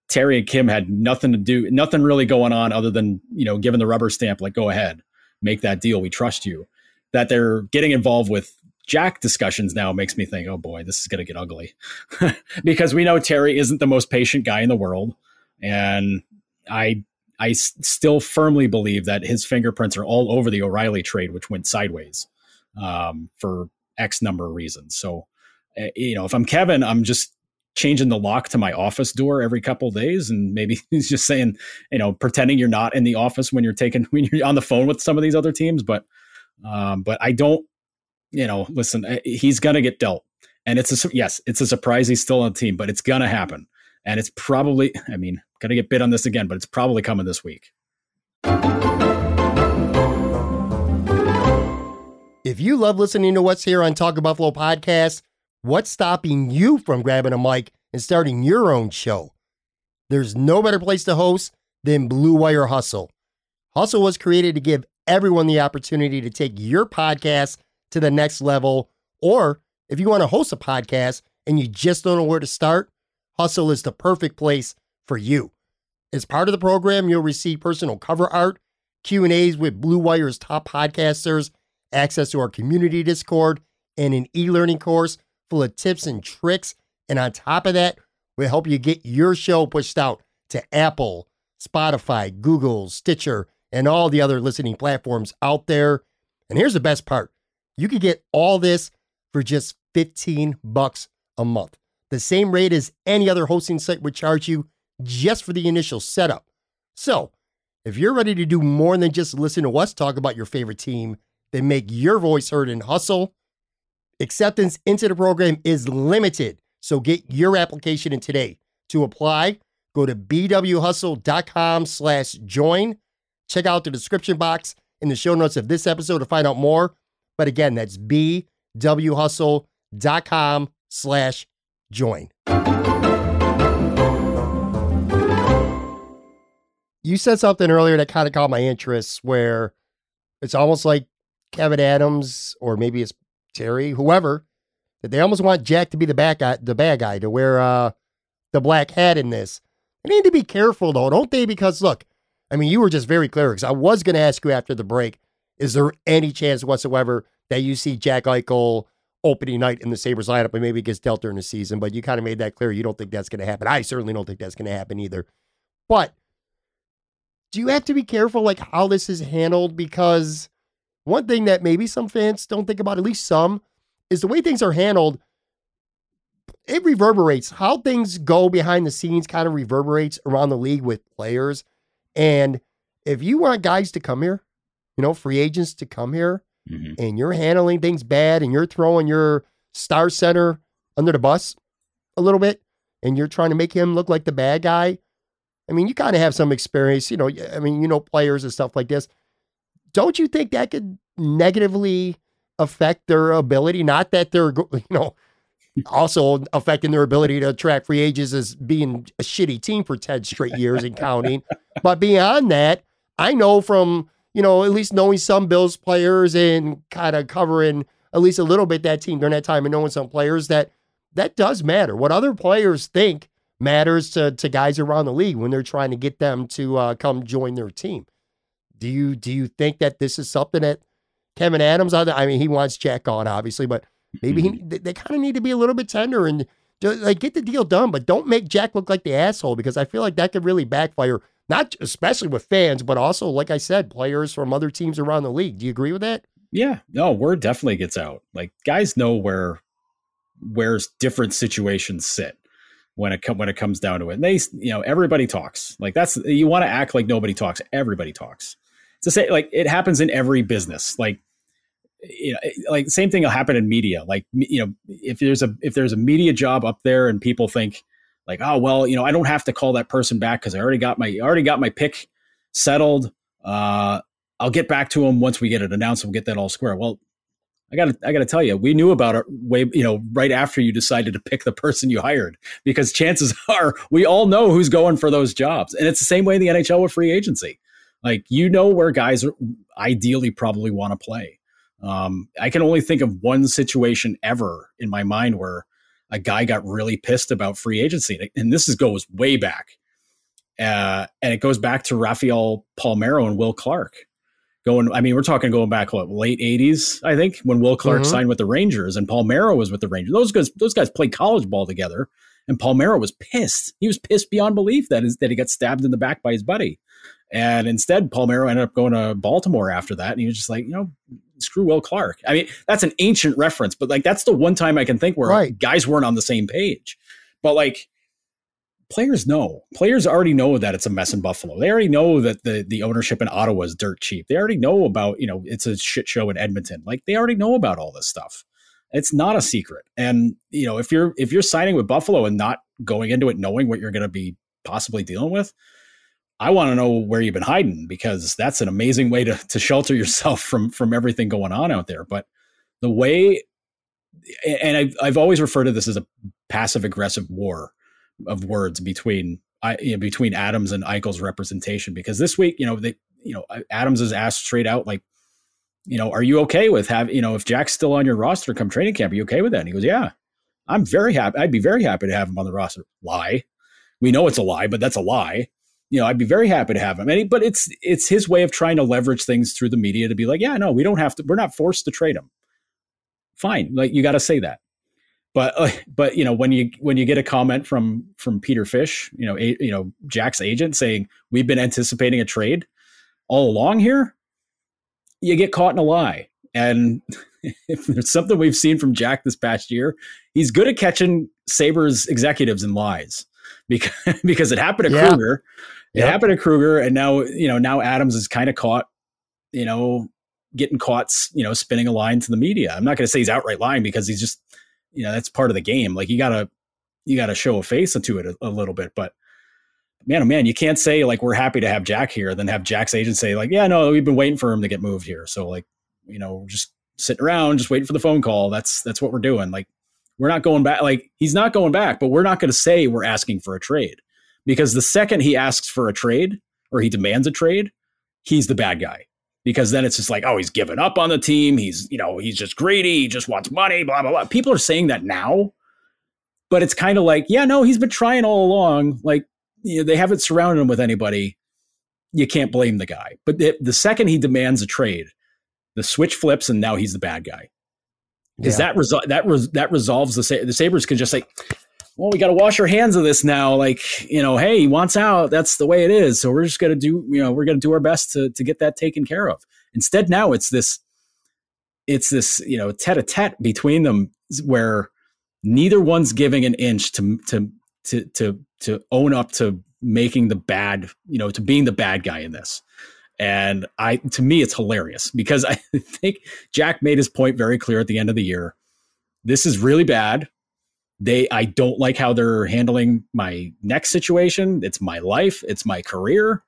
Terry and Kim had nothing to do, nothing really going on other than, you know, giving the rubber stamp, like, go ahead, make that deal. We trust you. That they're getting involved with Jack discussions now makes me think, oh boy, this is going to get ugly. because we know Terry isn't the most patient guy in the world. And I I s- still firmly believe that his fingerprints are all over the O'Reilly trade, which went sideways um, for X number of reasons. So, uh, you know, if I'm Kevyn, I'm just changing the lock to my office door every couple days, and maybe he's just saying, you know, pretending you're not in the office when you're taking when you're on the phone with some of these other teams. But, um, but I don't, you know, listen, uh, he's gonna get dealt, and it's a yes, it's a surprise he's still on the team, but it's gonna happen, and it's probably, I mean, gonna get bit on this again, but it's probably coming this week. If you love listening to what's here on Talk of Buffalo podcast, what's stopping you from grabbing a mic and starting your own show? There's no better place to host than Blue Wire Hustle. Hustle was created to give everyone the opportunity to take your podcast to the next level. Or if you want to host a podcast and you just don't know where to start, Hustle is the perfect place for you. As part of the program, you'll receive personal cover art, Q&As with Blue Wire's top podcasters, access to our community Discord, and an e-learning course full of tips and tricks. And on top of that, we'll help you get your show pushed out to Apple, Spotify, Google, Stitcher, and all the other listening platforms out there. And here's the best part. You can get all this for just 15 bucks a month. The same rate as any other hosting site would charge you just for the initial setup. So, if you're ready to do more than just listen to us talk about your favorite team, then make your voice heard and hustle. Acceptance into the program is limited, so get your application in today. To apply, go to bwhustle.com slash join. Check out the description box in the show notes of this episode to find out more. But again, that's bwhustle.com slash join. You said something earlier that kind of caught my interest where it's almost like Kevyn Adams or maybe it's Terry, whoever, that they almost want Jack to be the bad guy, the bad guy to wear uh, the black hat in this. They need to be careful though, don't they? Because look, I mean, you were just very clear. Because I was going to ask you after the break, is there any chance whatsoever that you see Jack Eichel opening night in the Sabres lineup and maybe it gets dealt during the season? But you kind of made that clear. You don't think that's going to happen. I certainly don't think that's going to happen either. But do you have to be careful like how this is handled? Because one thing that maybe some fans don't think about, at least some, is the way things are handled. It reverberates. How things go behind the scenes kind of reverberates around the league with players. And if you want guys to come here, you know, free agents to come here, Mhm. and you're handling things bad and you're throwing your star center under the bus a little bit, and you're trying to make him look like the bad guy. I mean, you kind of have some experience, you know. I mean, you know, players and stuff like this. Don't you think that could negatively affect their ability? Not that they're, you know, also affecting their ability to attract free agents as being a shitty team for 10 straight years and counting. But beyond that, I know from, you know, at least knowing some Bills players and kind of covering at least a little bit that team during that time and knowing some players that that does matter. What other players think matters to, to guys around the league when they're trying to get them to uh, come join their team. Do you do you think that this is something that Kevyn Adams? I mean, he wants Jack on, obviously, but maybe he, mm-hmm. they, they kind of need to be a little bit tender and like get the deal done, but don't make Jack look like the asshole because I feel like that could really backfire. Not especially with fans, but also, like I said, players from other teams around the league. Do you agree with that? Yeah, no, word definitely gets out. Like guys know where where different situations sit when it when it comes down to it. And they, you know, everybody talks. Like that's you want to act like nobody talks. Everybody talks. To say like it happens in every business. Like you know, like same thing will happen in media. Like you know, if there's a if there's a media job up there and people think like, oh well, you know, I don't have to call that person back because I already got my already got my pick settled. Uh, I'll get back to him once we get it announced. We'll get that all square. Well, I got to I got to tell you, we knew about it way you know right after you decided to pick the person you hired because chances are we all know who's going for those jobs, and it's the same way in the NHL with free agency. Like you know where guys ideally probably want to play. Um, I can only think of one situation ever in my mind where a guy got really pissed about free agency, and this is goes way back, uh, and it goes back to Rafael Palmeiro and Will Clark going. I mean, we're talking going back what late '80s, I think, when Will Clark mm-hmm. signed with the Rangers and Palmeiro was with the Rangers. Those guys, those guys played college ball together, and Palmeiro was pissed. He was pissed beyond belief that is that he got stabbed in the back by his buddy, and instead Palmeiro ended up going to Baltimore after that, and he was just like, you know, screw Will Clark. I mean, that's an ancient reference, but like that's the one time I can think where right. guys weren't on the same page. But like players know. Players already know that it's a mess in Buffalo. They already know that the the ownership in Ottawa is dirt cheap. They already know about, you know, it's a shit show in Edmonton. Like they already know about all this stuff. It's not a secret. And, you know, if you're if you're signing with Buffalo and not going into it knowing what you're going to be possibly dealing with, I want to know where you've been hiding because that's an amazing way to to shelter yourself from from everything going on out there. But the way and I've, I've always referred to this as a passive aggressive war of words between I you know, between Adams and Eichel's representation because this week, you know, they you know Adams is asked straight out like, you know, are you okay with having you know if Jack's still on your roster come training camp? Are you okay with that? And he goes, yeah, I'm very happy. I'd be very happy to have him on the roster. Lie, we know it's a lie, but that's a lie. You know, I'd be very happy to have him. And he, but it's it's his way of trying to leverage things through the media to be like, yeah, no, we don't have to. We're not forced to trade him. Fine, like you got to say that but uh, but you know when you when you get a comment from from Peter Fish, you know a, you know Jack's agent saying we've been anticipating a trade all along here, you get caught in a lie. And if there's something we've seen from Jack this past year, he's good at catching Sabres executives in lies because because it happened to yeah. Krueger, it yep. happened to Krueger, and now you know now Adams is kind of caught, you know, getting caught, you know, spinning a line to the media. I'm not going to say he's outright lying because he's just you know that's part of the game. Like you gotta you gotta show a face to it a, a little bit, but man, oh man, you can't say like we're happy to have Jack here, then have Jack's agent say like, yeah, no, we've been waiting for him to get moved here. So like, you know, just sitting around, just waiting for the phone call. That's that's what we're doing. Like, we're not going back. Like, he's not going back, but we're not going to say we're asking for a trade because the second he asks for a trade or he demands a trade, he's the bad guy because then it's just like, oh, he's given up on the team. He's, you know, he's just greedy. He just wants money, blah, blah, blah. People are saying that now, but it's kind of like, yeah, no, he's been trying all along. Like, you know, they haven't surrounded him with anybody. You can't blame the guy. But the, the second he demands a trade, the switch flips and now he's the bad guy. Is yeah. that result that res- that resolves the the Sabres can just say, well, we got to wash our hands of this now. Like, you know, hey, he wants out. That's the way it is. So we're just going to do, you know, we're to do our best to, to get that taken care of. Instead, now it's this, it's this, you know, tete a tete between them where neither one's giving an inch to, to, to, to, to own up to making the bad, you know, to being the bad guy in this. And I, to me, it's hilarious because I think Jack made his point very clear at the end of the year. This is really bad. They i don't like how they're handling my next situation. It's my life. It's my career.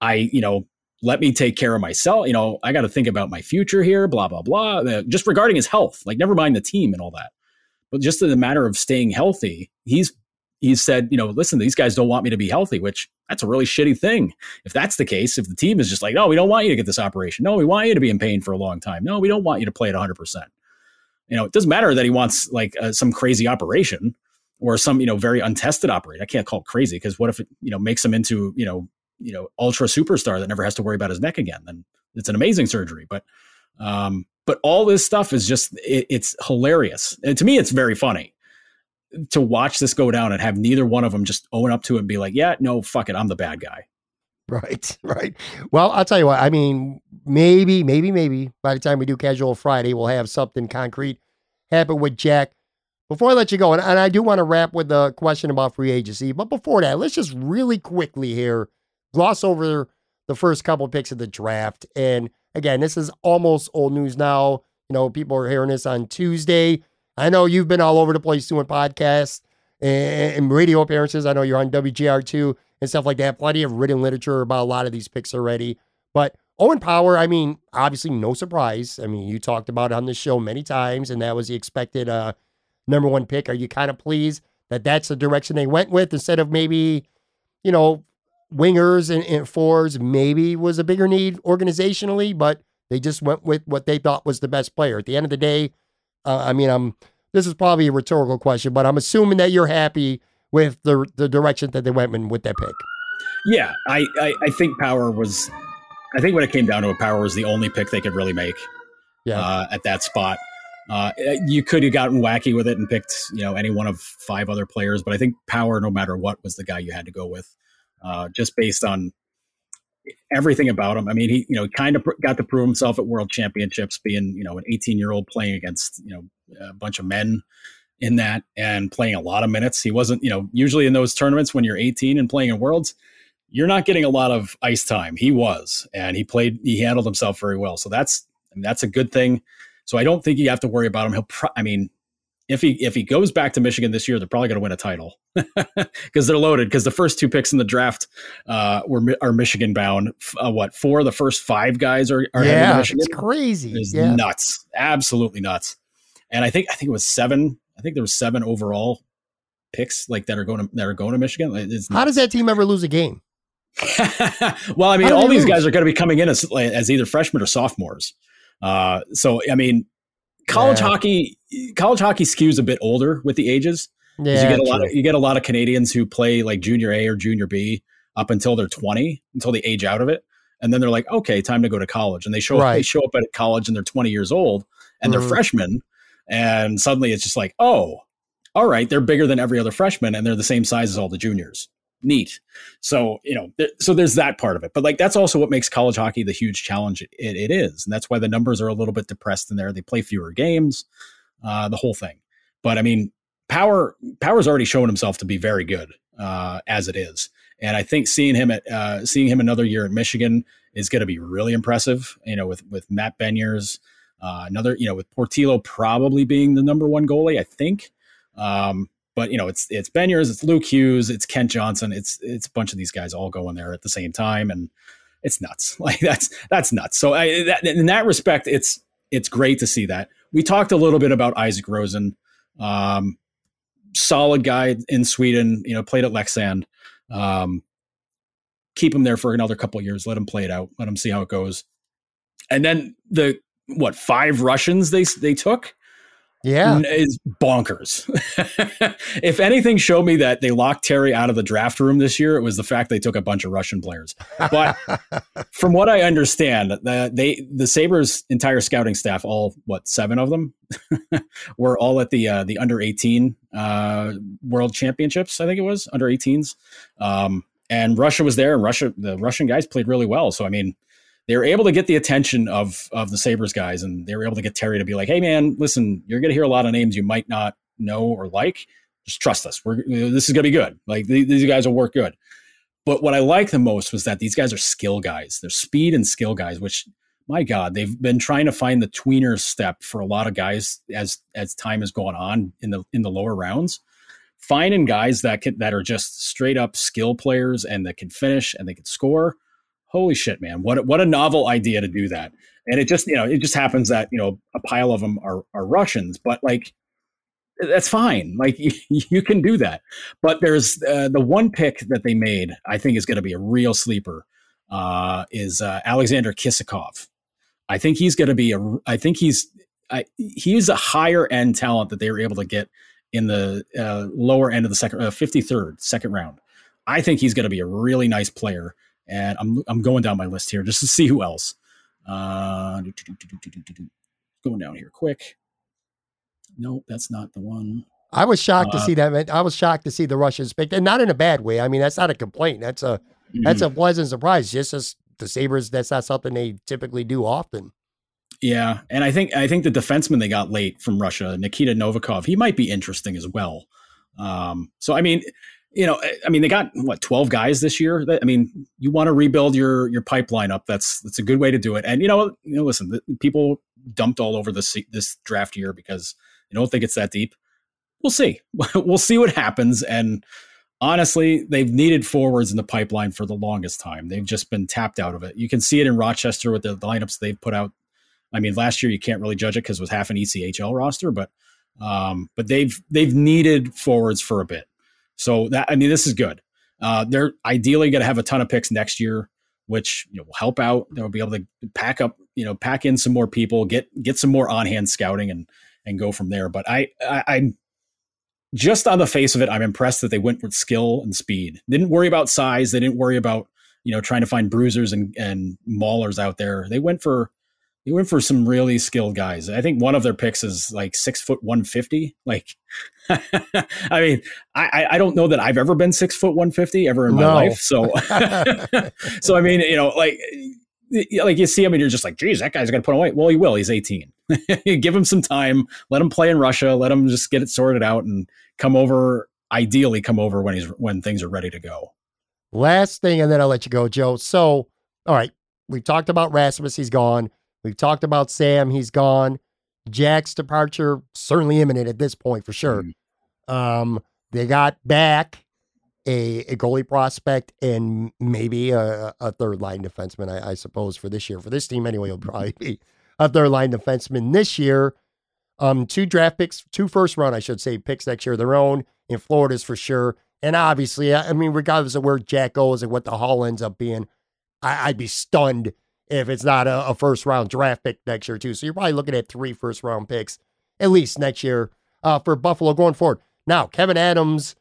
I you know let me take care of myself. You know i got to think about my future here blah blah blah. Uh, just regarding his health like never mind the team and all that. But just in the matter of staying healthy he's he's said you know listen these guys don't want me to be healthy which that's a really shitty thing if that's the case if the team is just like no we don't want you to get this operation no we want you to be in pain for a long time no we don't want you to play at 100% You know, it doesn't matter that he wants like uh, some crazy operation or some you know very untested operation. I can't call it crazy because what if it you know makes him into you know you know ultra superstar that never has to worry about his neck again? Then it's an amazing surgery. But um, but all this stuff is just it, it's hilarious. And to me, it's very funny to watch this go down and have neither one of them just own up to it and be like, yeah, no, fuck it, I'm the bad guy. Right, right. Well, I'll tell you what. I mean, maybe, maybe, maybe by the time we do Casual Friday, we'll have something concrete happen with Jack. Before I let you go, and, and I do want to wrap with the question about free agency, but before that, let's just really quickly here gloss over the first couple picks of the draft. And again, this is almost old news now. You know, people are hearing this on Tuesday. I know you've been all over the place doing podcasts and, and radio appearances. I know you're on WGR2 and stuff like that. Plenty of written literature about a lot of these picks already. But Owen Power, I mean, obviously no surprise. I mean, you talked about it on the show many times, and that was the expected uh, number one pick. Are you kind of pleased that that's the direction they went with instead of maybe, you know, wingers and, and fours maybe was a bigger need organizationally, but they just went with what they thought was the best player. At the end of the day, uh, I mean, I'm this is probably a rhetorical question, but I'm assuming that you're happy with the the direction that they went in with that pick. Yeah, I, I, I think Power was. I think when it came down to it, Power was the only pick they could really make. Yeah. Uh, at that spot, uh, you could have gotten wacky with it and picked you know any one of five other players, but I think Power, no matter what, was the guy you had to go with, uh, just based on everything about him. I mean, he you know kind of pr- got to prove himself at World Championships, being you know an 18 year old playing against you know a bunch of men in that and playing a lot of minutes. He wasn't, you know, usually in those tournaments when you're 18 and playing in worlds, you're not getting a lot of ice time. He was, and he played, he handled himself very well. So that's, I mean, that's a good thing. So I don't think you have to worry about him. He'll, pro- I mean, if he if he goes back to Michigan this year, they're probably going to win a title because they're loaded. Because the first two picks in the draft uh, were are Michigan bound. Uh, what four of the first five guys are, are yeah, it's crazy. It's yeah. nuts, absolutely nuts. And I think I think it was seven I think there was seven overall picks like that are going to that are going to Michigan. It's How does that team ever lose a game? well, I mean, all these lose? guys are going to be coming in as as either freshmen or sophomores. Uh, so I mean, college yeah. hockey college hockey skews a bit older with the ages. Yeah, you get a true. lot of you get a lot of Canadians who play like junior A or junior B up until they're 20, until they age out of it. And then they're like, okay, time to go to college. And they show right. up, they show up at college and they're 20 years old and mm-hmm. they're freshmen and suddenly it's just like, oh, all right, they're bigger than every other freshman and they're the same size as all the juniors. Neat. So, you know, th- so there's that part of it. But like that's also what makes college hockey the huge challenge it, it is. And that's why the numbers are a little bit depressed in there. They play fewer games, uh, the whole thing. But I mean, Power Power's already shown himself to be very good uh, as it is. And I think seeing him at uh, seeing him another year at Michigan is going to be really impressive. You know, with with Matt Beniers, uh, another, you know, with Portillo probably being the number one goalie, I think. Um, but you know, it's it's Beniers, it's Luke Hughes, it's Kent Johnson, it's it's a bunch of these guys all going there at the same time, and it's nuts. Like that's that's nuts. So I, that, in that respect, it's it's great to see that. We talked a little bit about Isak Rosén, um, solid guy in Sweden. You know, played at Leksand. Um, keep him there for another couple years. Let him play it out. Let him see how it goes. And then the what five Russians they they took. Yeah, is bonkers. if anything showed me that they locked Terry out of the draft room this year, it was the fact they took a bunch of Russian players. But from what I understand, the, they the Sabres entire scouting staff, all what seven of them, were all at the uh, the under eighteen uh, World Championships. I think it was under 18s, um, and Russia was there, and Russia the Russian guys played really well. So I mean, they were able to get the attention of of the Sabres guys, and they were able to get Terry to be like, "Hey, man, listen, you're going to hear a lot of names you might not know or like. Just trust us. We're this is going to be good. Like these guys will work good." But what I like the most was that these guys are skill guys. They're speed and skill guys, which my God, they've been trying to find the tweener step for a lot of guys as as time has gone on in the in the lower rounds. Finding guys that can that are just straight up skill players and that can finish and they can score holy shit, man, what what a novel idea to do that. And it just you know it just happens that you know a pile of them are are Russians, but like that's fine. Like you, you can do that. But there's uh, the one pick that they made. I think is going to be a real sleeper. Uh, is uh, Alexander Kisakov. I think he's going to be a. I think he's I, he's a higher end talent that they were able to get in the uh, lower end of the second, uh, 53rd, second round. I think he's going to be a really nice player. And I'm, I'm going down my list here just to see who else. Uh, going down here quick. No, that's not the one. I was shocked uh, to see that. I was shocked to see the Russians picked, and not in a bad way. I mean, that's not a complaint. That's a mm-hmm. that's a pleasant surprise. Just as the Sabres, that's not something they typically do often. Yeah, and I think I think the defenseman they got late from Russia, Nikita Novikov, he might be interesting as well. Um, so I mean, you know, I mean, they got what twelve guys this year. I mean, you want to rebuild your your pipeline up. That's that's a good way to do it. And you know, you know, listen, people dumped all over this this draft year because you don't think it's that deep. We'll see. we'll see what happens. And honestly, they've needed forwards in the pipeline for the longest time. They've just been tapped out of it. You can see it in Rochester with the, the lineups they've put out. I mean, last year you can't really judge it because it was half an ECHL roster, but um, but they've they've needed forwards for a bit. So that I mean, this is good. Uh, they're ideally going to have a ton of picks next year, which you know, will help out. They'll be able to pack up, you know, pack in some more people, get get some more on hand scouting, and and go from there. But I, I I'm just on the face of it, I'm impressed that they went with skill and speed. They didn't worry about size. They didn't worry about you know trying to find bruisers and and maulers out there. They went for they went for some really skilled guys. I think one of their picks is like six foot one fifty. Like, I mean, I I don't know that I've ever been six foot one fifty ever in my no. life. So, so I mean, you know, like like you see him and you're just like, geez, that guy's gonna put him away. Well, he will. He's 18. Give him some time. Let him play in Russia. Let him just get it sorted out and come over. Ideally, come over when he's when things are ready to go. Last thing, and then I'll let you go, Joe. So, all right, we've talked about Rasmus. He's gone. We've talked about Sam. He's gone. Jack's departure certainly imminent at this point for sure. Mm. Um, they got back a, a goalie prospect and maybe a, a third line defenseman, I, I, suppose, for this year. For this team, anyway, will probably be a third line defenseman this year. Um, two draft picks, two first round, I should say, picks next year, their own in Florida's for sure. And obviously, I mean, regardless of where Jack goes and what the haul ends up being, I, would be stunned if it's not a, a, first round draft pick next year, too. So you're probably looking at three first round picks at least next year uh, for Buffalo going forward. Now, Kevyn Adams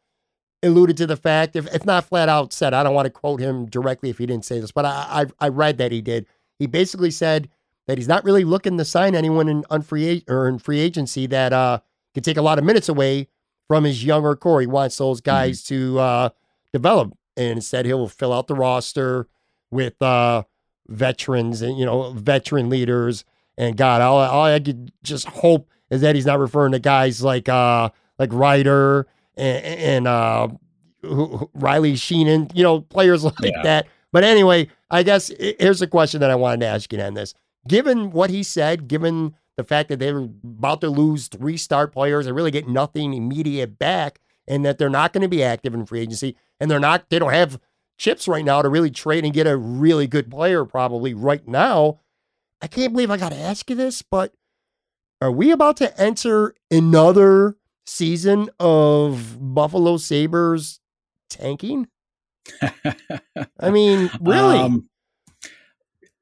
alluded to the fact, if, if not flat out said, I don't want to quote him directly if he didn't say this, but I, I, I read that he did. He basically said that he's not really looking to sign anyone in on free or in free agency that uh, can take a lot of minutes away from his younger core. He wants those mm-hmm. guys mm-hmm. to uh, develop, and instead he'll fill out the roster with uh, veterans and you know veteran leaders. And God, all, all I could just hope is that he's not referring to guys like uh, like Ryder and, and uh, Riley Sheahan, you know, players like yeah. that. But anyway, I guess here's a question that I wanted to ask you on this. Given what he said, given the fact that they're about to lose three start players and really get nothing immediate back, and that they're not going to be active in free agency, and they're not, they don't have chips right now to really trade and get a really good player probably right now. I can't believe I got to ask you this, but are we about to enter another season of Buffalo Sabres tanking? I mean, really? Um,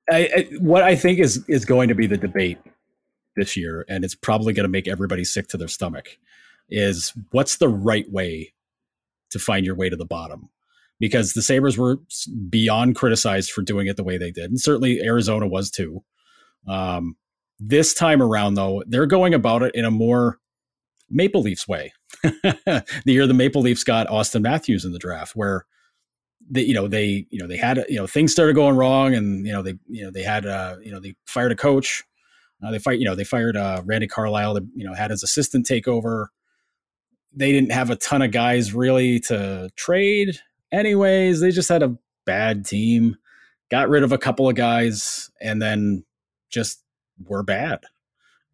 I, I, what I think is is going to be the debate this year, and it's probably going to make everybody sick to their stomach, is what's the right way to find your way to the bottom? Because the Sabres were beyond criticized for doing it the way they did, and certainly Arizona was too. Um, this time around, though, they're going about it in a more Maple Leafs way. the year the Maple Leafs got Auston Matthews in the draft, where they, you know, they, you know, they had, you know, things started going wrong, and you know, they, you know, they had, uh, you know, they fired a coach. Uh, they fired, you know, they fired uh, Randy Carlyle. That you know had his assistant take over. They didn't have a ton of guys really to trade. Anyways, they just had a bad team. Got rid of a couple of guys, and then just were bad.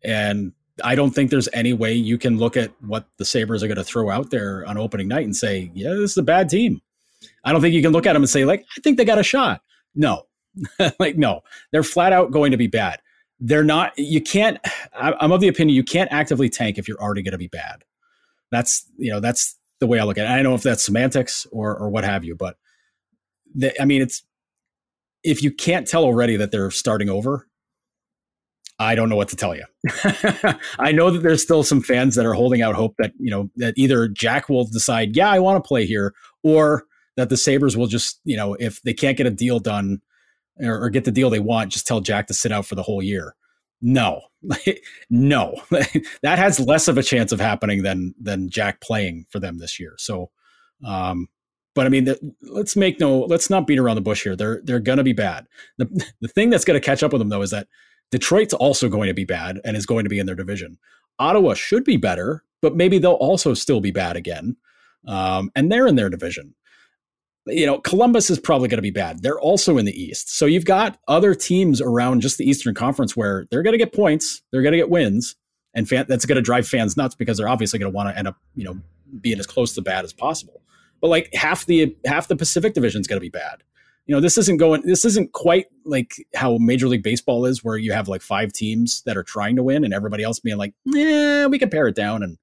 And I don't think there's any way you can look at what the Sabres are going to throw out there on opening night and say, yeah, this is a bad team. I don't think you can look at them and say, like, I think they got a shot. No, like, no, they're flat out going to be bad. They're not, you can't, I'm of the opinion you can't actively tank if you're already going to be bad. That's, you know, that's the way I look at it. I don't know if that's semantics or, or what have you, but the, I mean, it's, if you can't tell already that they're starting over, I don't know what to tell you. I know that there's still some fans that are holding out hope that, you know, that either Jack will decide, yeah, I want to play here, or that the Sabres will just, you know, if they can't get a deal done or, or get the deal they want, just tell Jack to sit out for the whole year. No, no, that has less of a chance of happening than than Jack playing for them this year. So, um, but I mean, the, let's make no, let's not beat around the bush here. They're they're to be bad. The the thing that's to catch up with them though is that Detroit's also going to be bad and is going to be in their division. Ottawa should be better, but maybe they'll also still be bad again, um, and they're in their division you know, Columbus is probably going to be bad. They're also in the East. So you've got other teams around just the Eastern Conference where they're going to get points, they're going to get wins, and fan, that's going to drive fans nuts because they're obviously going to want to end up, you know, being as close to bad as possible. But like half the half the Pacific Division is going to be bad. You know, this isn't going. This isn't quite like how Major League Baseball is, where you have like five teams that are trying to win, and everybody else being like, "Yeah, we can pare it down and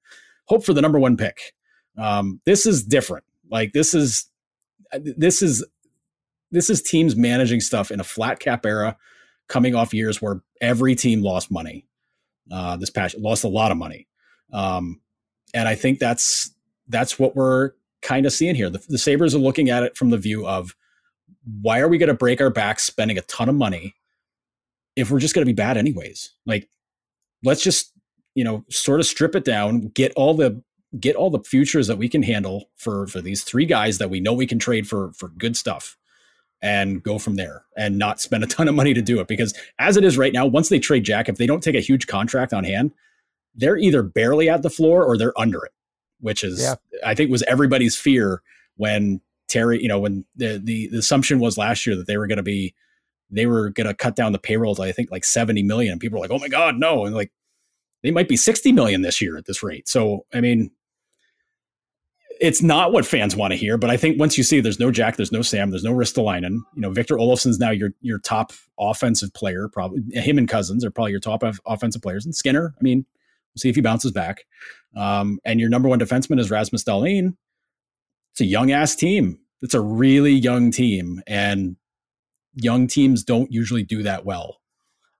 hope for the number one pick." Um, this is different. Like this is this is this is teams managing stuff in a flat cap era, coming off years where every team lost money. Uh, this past lost a lot of money, um, and I think that's that's what we're kind of seeing here. The, the Sabres are looking at it from the view of why are we going to break our backs spending a ton of money if we're just going to be bad anyways? Like, let's just you know sort of strip it down, get all the get all the futures that we can handle for for these three guys that we know we can trade for for good stuff and go from there and not spend a ton of money to do it. Because as it is right now once they trade Jack if they don't take a huge contract on hand they're either barely at the floor or they're under it which is yeah. I think was everybody's fear when Terry you know when the the, the assumption was last year that they were going to be they were going to cut down the payroll to I think like 70 million. And people were like oh my god no. And like they might be 60 million this year at this rate. So I mean it's not what fans want to hear, but I think once you see there's no Jack, there's no Sam, there's no Ristolainen, you know, Victor Olofsson's now your your top offensive player, probably him and Cozens are probably your top offensive players. And Skinner, I mean, we'll see if he bounces back. Um, and your number one defenseman is Rasmus Dahlin. It's a young ass team. It's a really young team, and young teams don't usually do that well.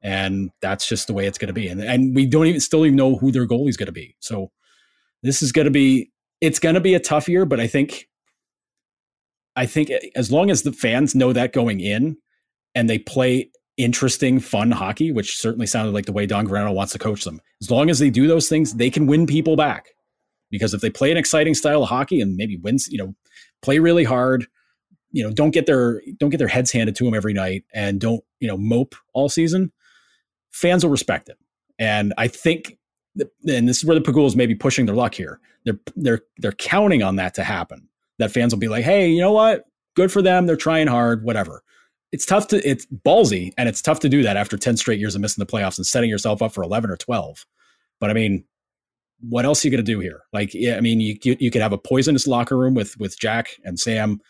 And that's just the way it's going to be. And and we don't even still even know who their goalie's going to be. So this is going to be it's going to be a tough year, but I think I think as long as the fans know that going in and they play interesting, fun hockey, which certainly sounded like the way Don Granato wants to coach them. As long as they do those things, they can win people back. Because if they play an exciting style of hockey and maybe wins, you know, play really hard, you know, don't get their don't get their heads handed to them every night and don't, you know, mope all season, fans will respect it. And I think and this is where the Pegulas may be pushing their luck here. They're they're they're counting on that to happen. That fans will be like, hey, you know what? Good for them. They're trying hard. Whatever. It's tough to it's ballsy and it's tough to do that after ten straight years of missing the playoffs and setting yourself up for eleven or twelve. But I mean, what else are you going to do here? Like, yeah, I mean, you, you, you could have a poisonous locker room with with Jack and Sam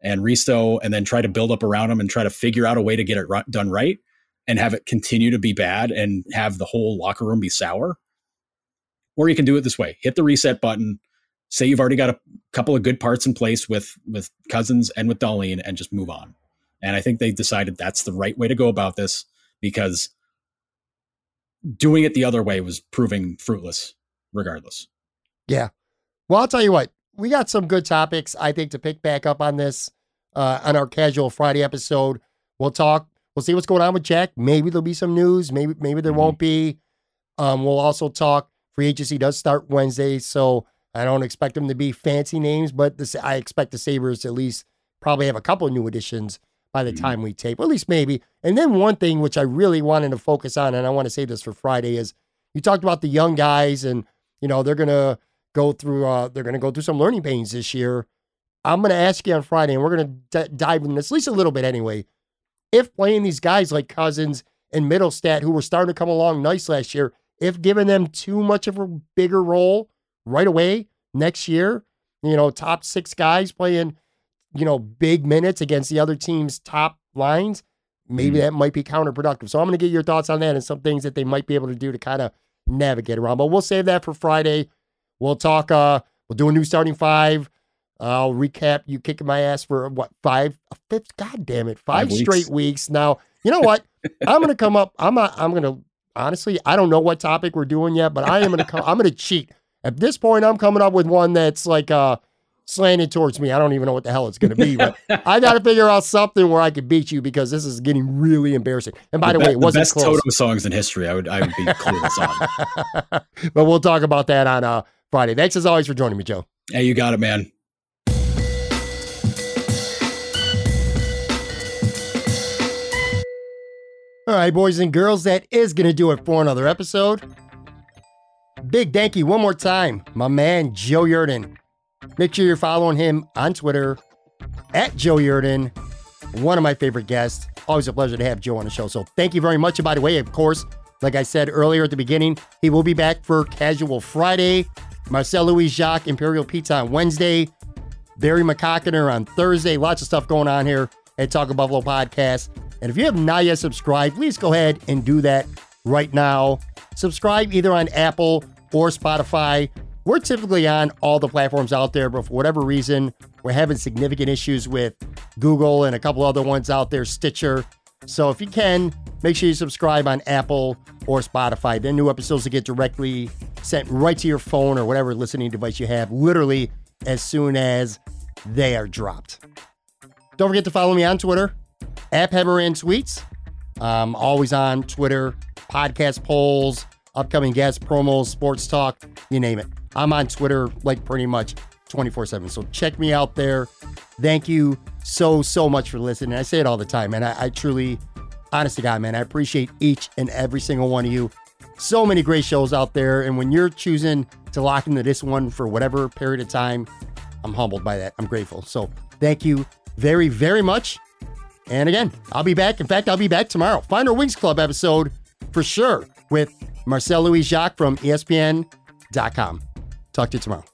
and Risto, and then try to build up around them and try to figure out a way to get it done right, and have it continue to be bad and have the whole locker room be sour. Or you can do it this way: hit the reset button. Say you've already got a couple of good parts in place with with Cozens and with Dahlin, and just move on. And I think they decided that's the right way to go about this because doing it the other way was proving fruitless, regardless. Yeah. Well, I'll tell you what, we got some good topics, I think, to pick back up on this uh, on our casual Friday episode. We'll talk. We'll see what's going on with Jack. Maybe there'll be some news. Maybe maybe there mm-hmm. won't be. Um, we'll also talk Free agency does start Wednesday, so I don't expect them to be fancy names, but this, I expect the Sabres to at least probably have a couple of new additions by the mm-hmm. time we tape, at least maybe. And then one thing which I really wanted to focus on, and I want to say this for Friday, is you talked about the young guys, and you know they're gonna go through uh, they're gonna go through some learning pains this year. I'm gonna ask you on Friday, and we're gonna d- dive in this at least a little bit anyway. If playing these guys like Cozens and Mittelstadt, who were starting to come along nice last year, if giving them too much of a bigger role right away next year, you know, top six guys playing, you know, big minutes against the other team's top lines, maybe mm that might be counterproductive. So I'm going to get your thoughts on that and some things that they might be able to do to kind of navigate around. But we'll save that for Friday. We'll talk, uh, we'll do a new starting five. I'll recap you kicking my ass for what five, a fifth, god damn it, five, five straight weeks. Now, you know what? I'm gonna come up. I'm a, I'm gonna honestly, I don't know what topic we're doing yet, but I am gonna come, I'm gonna cheat. At this point, I'm coming up with one that's like uh slanted towards me. I don't even know what the hell it's gonna be, but I got to figure out something where I could beat you because this is getting really embarrassing. And by the, the way, it wasn't best close. Toto songs in history. I would I would be clueless on. but we'll talk about that on uh Friday. Thanks as always for joining me, Joe. Hey, you got it, man. All right, boys and girls, that is going to do it for another episode. Big thank you one more time, my man Joe Yerdon. Make sure you're following him on Twitter at Joe Yerdon, one of my favorite guests. Always a pleasure to have Joe on the show. So thank you very much. And by the way, of course, like I said earlier at the beginning, he will be back for Casual Friday. Marcel Louis Jacques, Imperial Pizza on Wednesday. Barry McCockiner on Thursday. Lots of stuff going on here at Talk of Buffalo Podcast. And if you have not yet subscribed, please go ahead and do that right now. Subscribe either on Apple or Spotify. We're typically on all the platforms out there, but for whatever reason, we're having significant issues with Google and a couple other ones out there, Stitcher. So if you can, make sure you subscribe on Apple or Spotify. Then new episodes will get directly sent right to your phone or whatever listening device you have, literally as soon as they are dropped. Don't forget to follow me on Twitter at Hammerman Tweets. Um, always on Twitter, podcast polls, upcoming guest promos, sports talk, you name it. I'm on Twitter like pretty much 24 7. So check me out there. Thank you so, so much for listening. I say it all the time, man. I, I truly, honest to God, man, I appreciate each and every single one of you. So many great shows out there. And when you're choosing to lock into this one for whatever period of time, I'm humbled by that. I'm grateful. So thank you very, very much. And again, I'll be back. In fact, I'll be back tomorrow. Find our Wings Club episode for sure with Marcel Louis Jacques from ESPN.com. Talk to you tomorrow.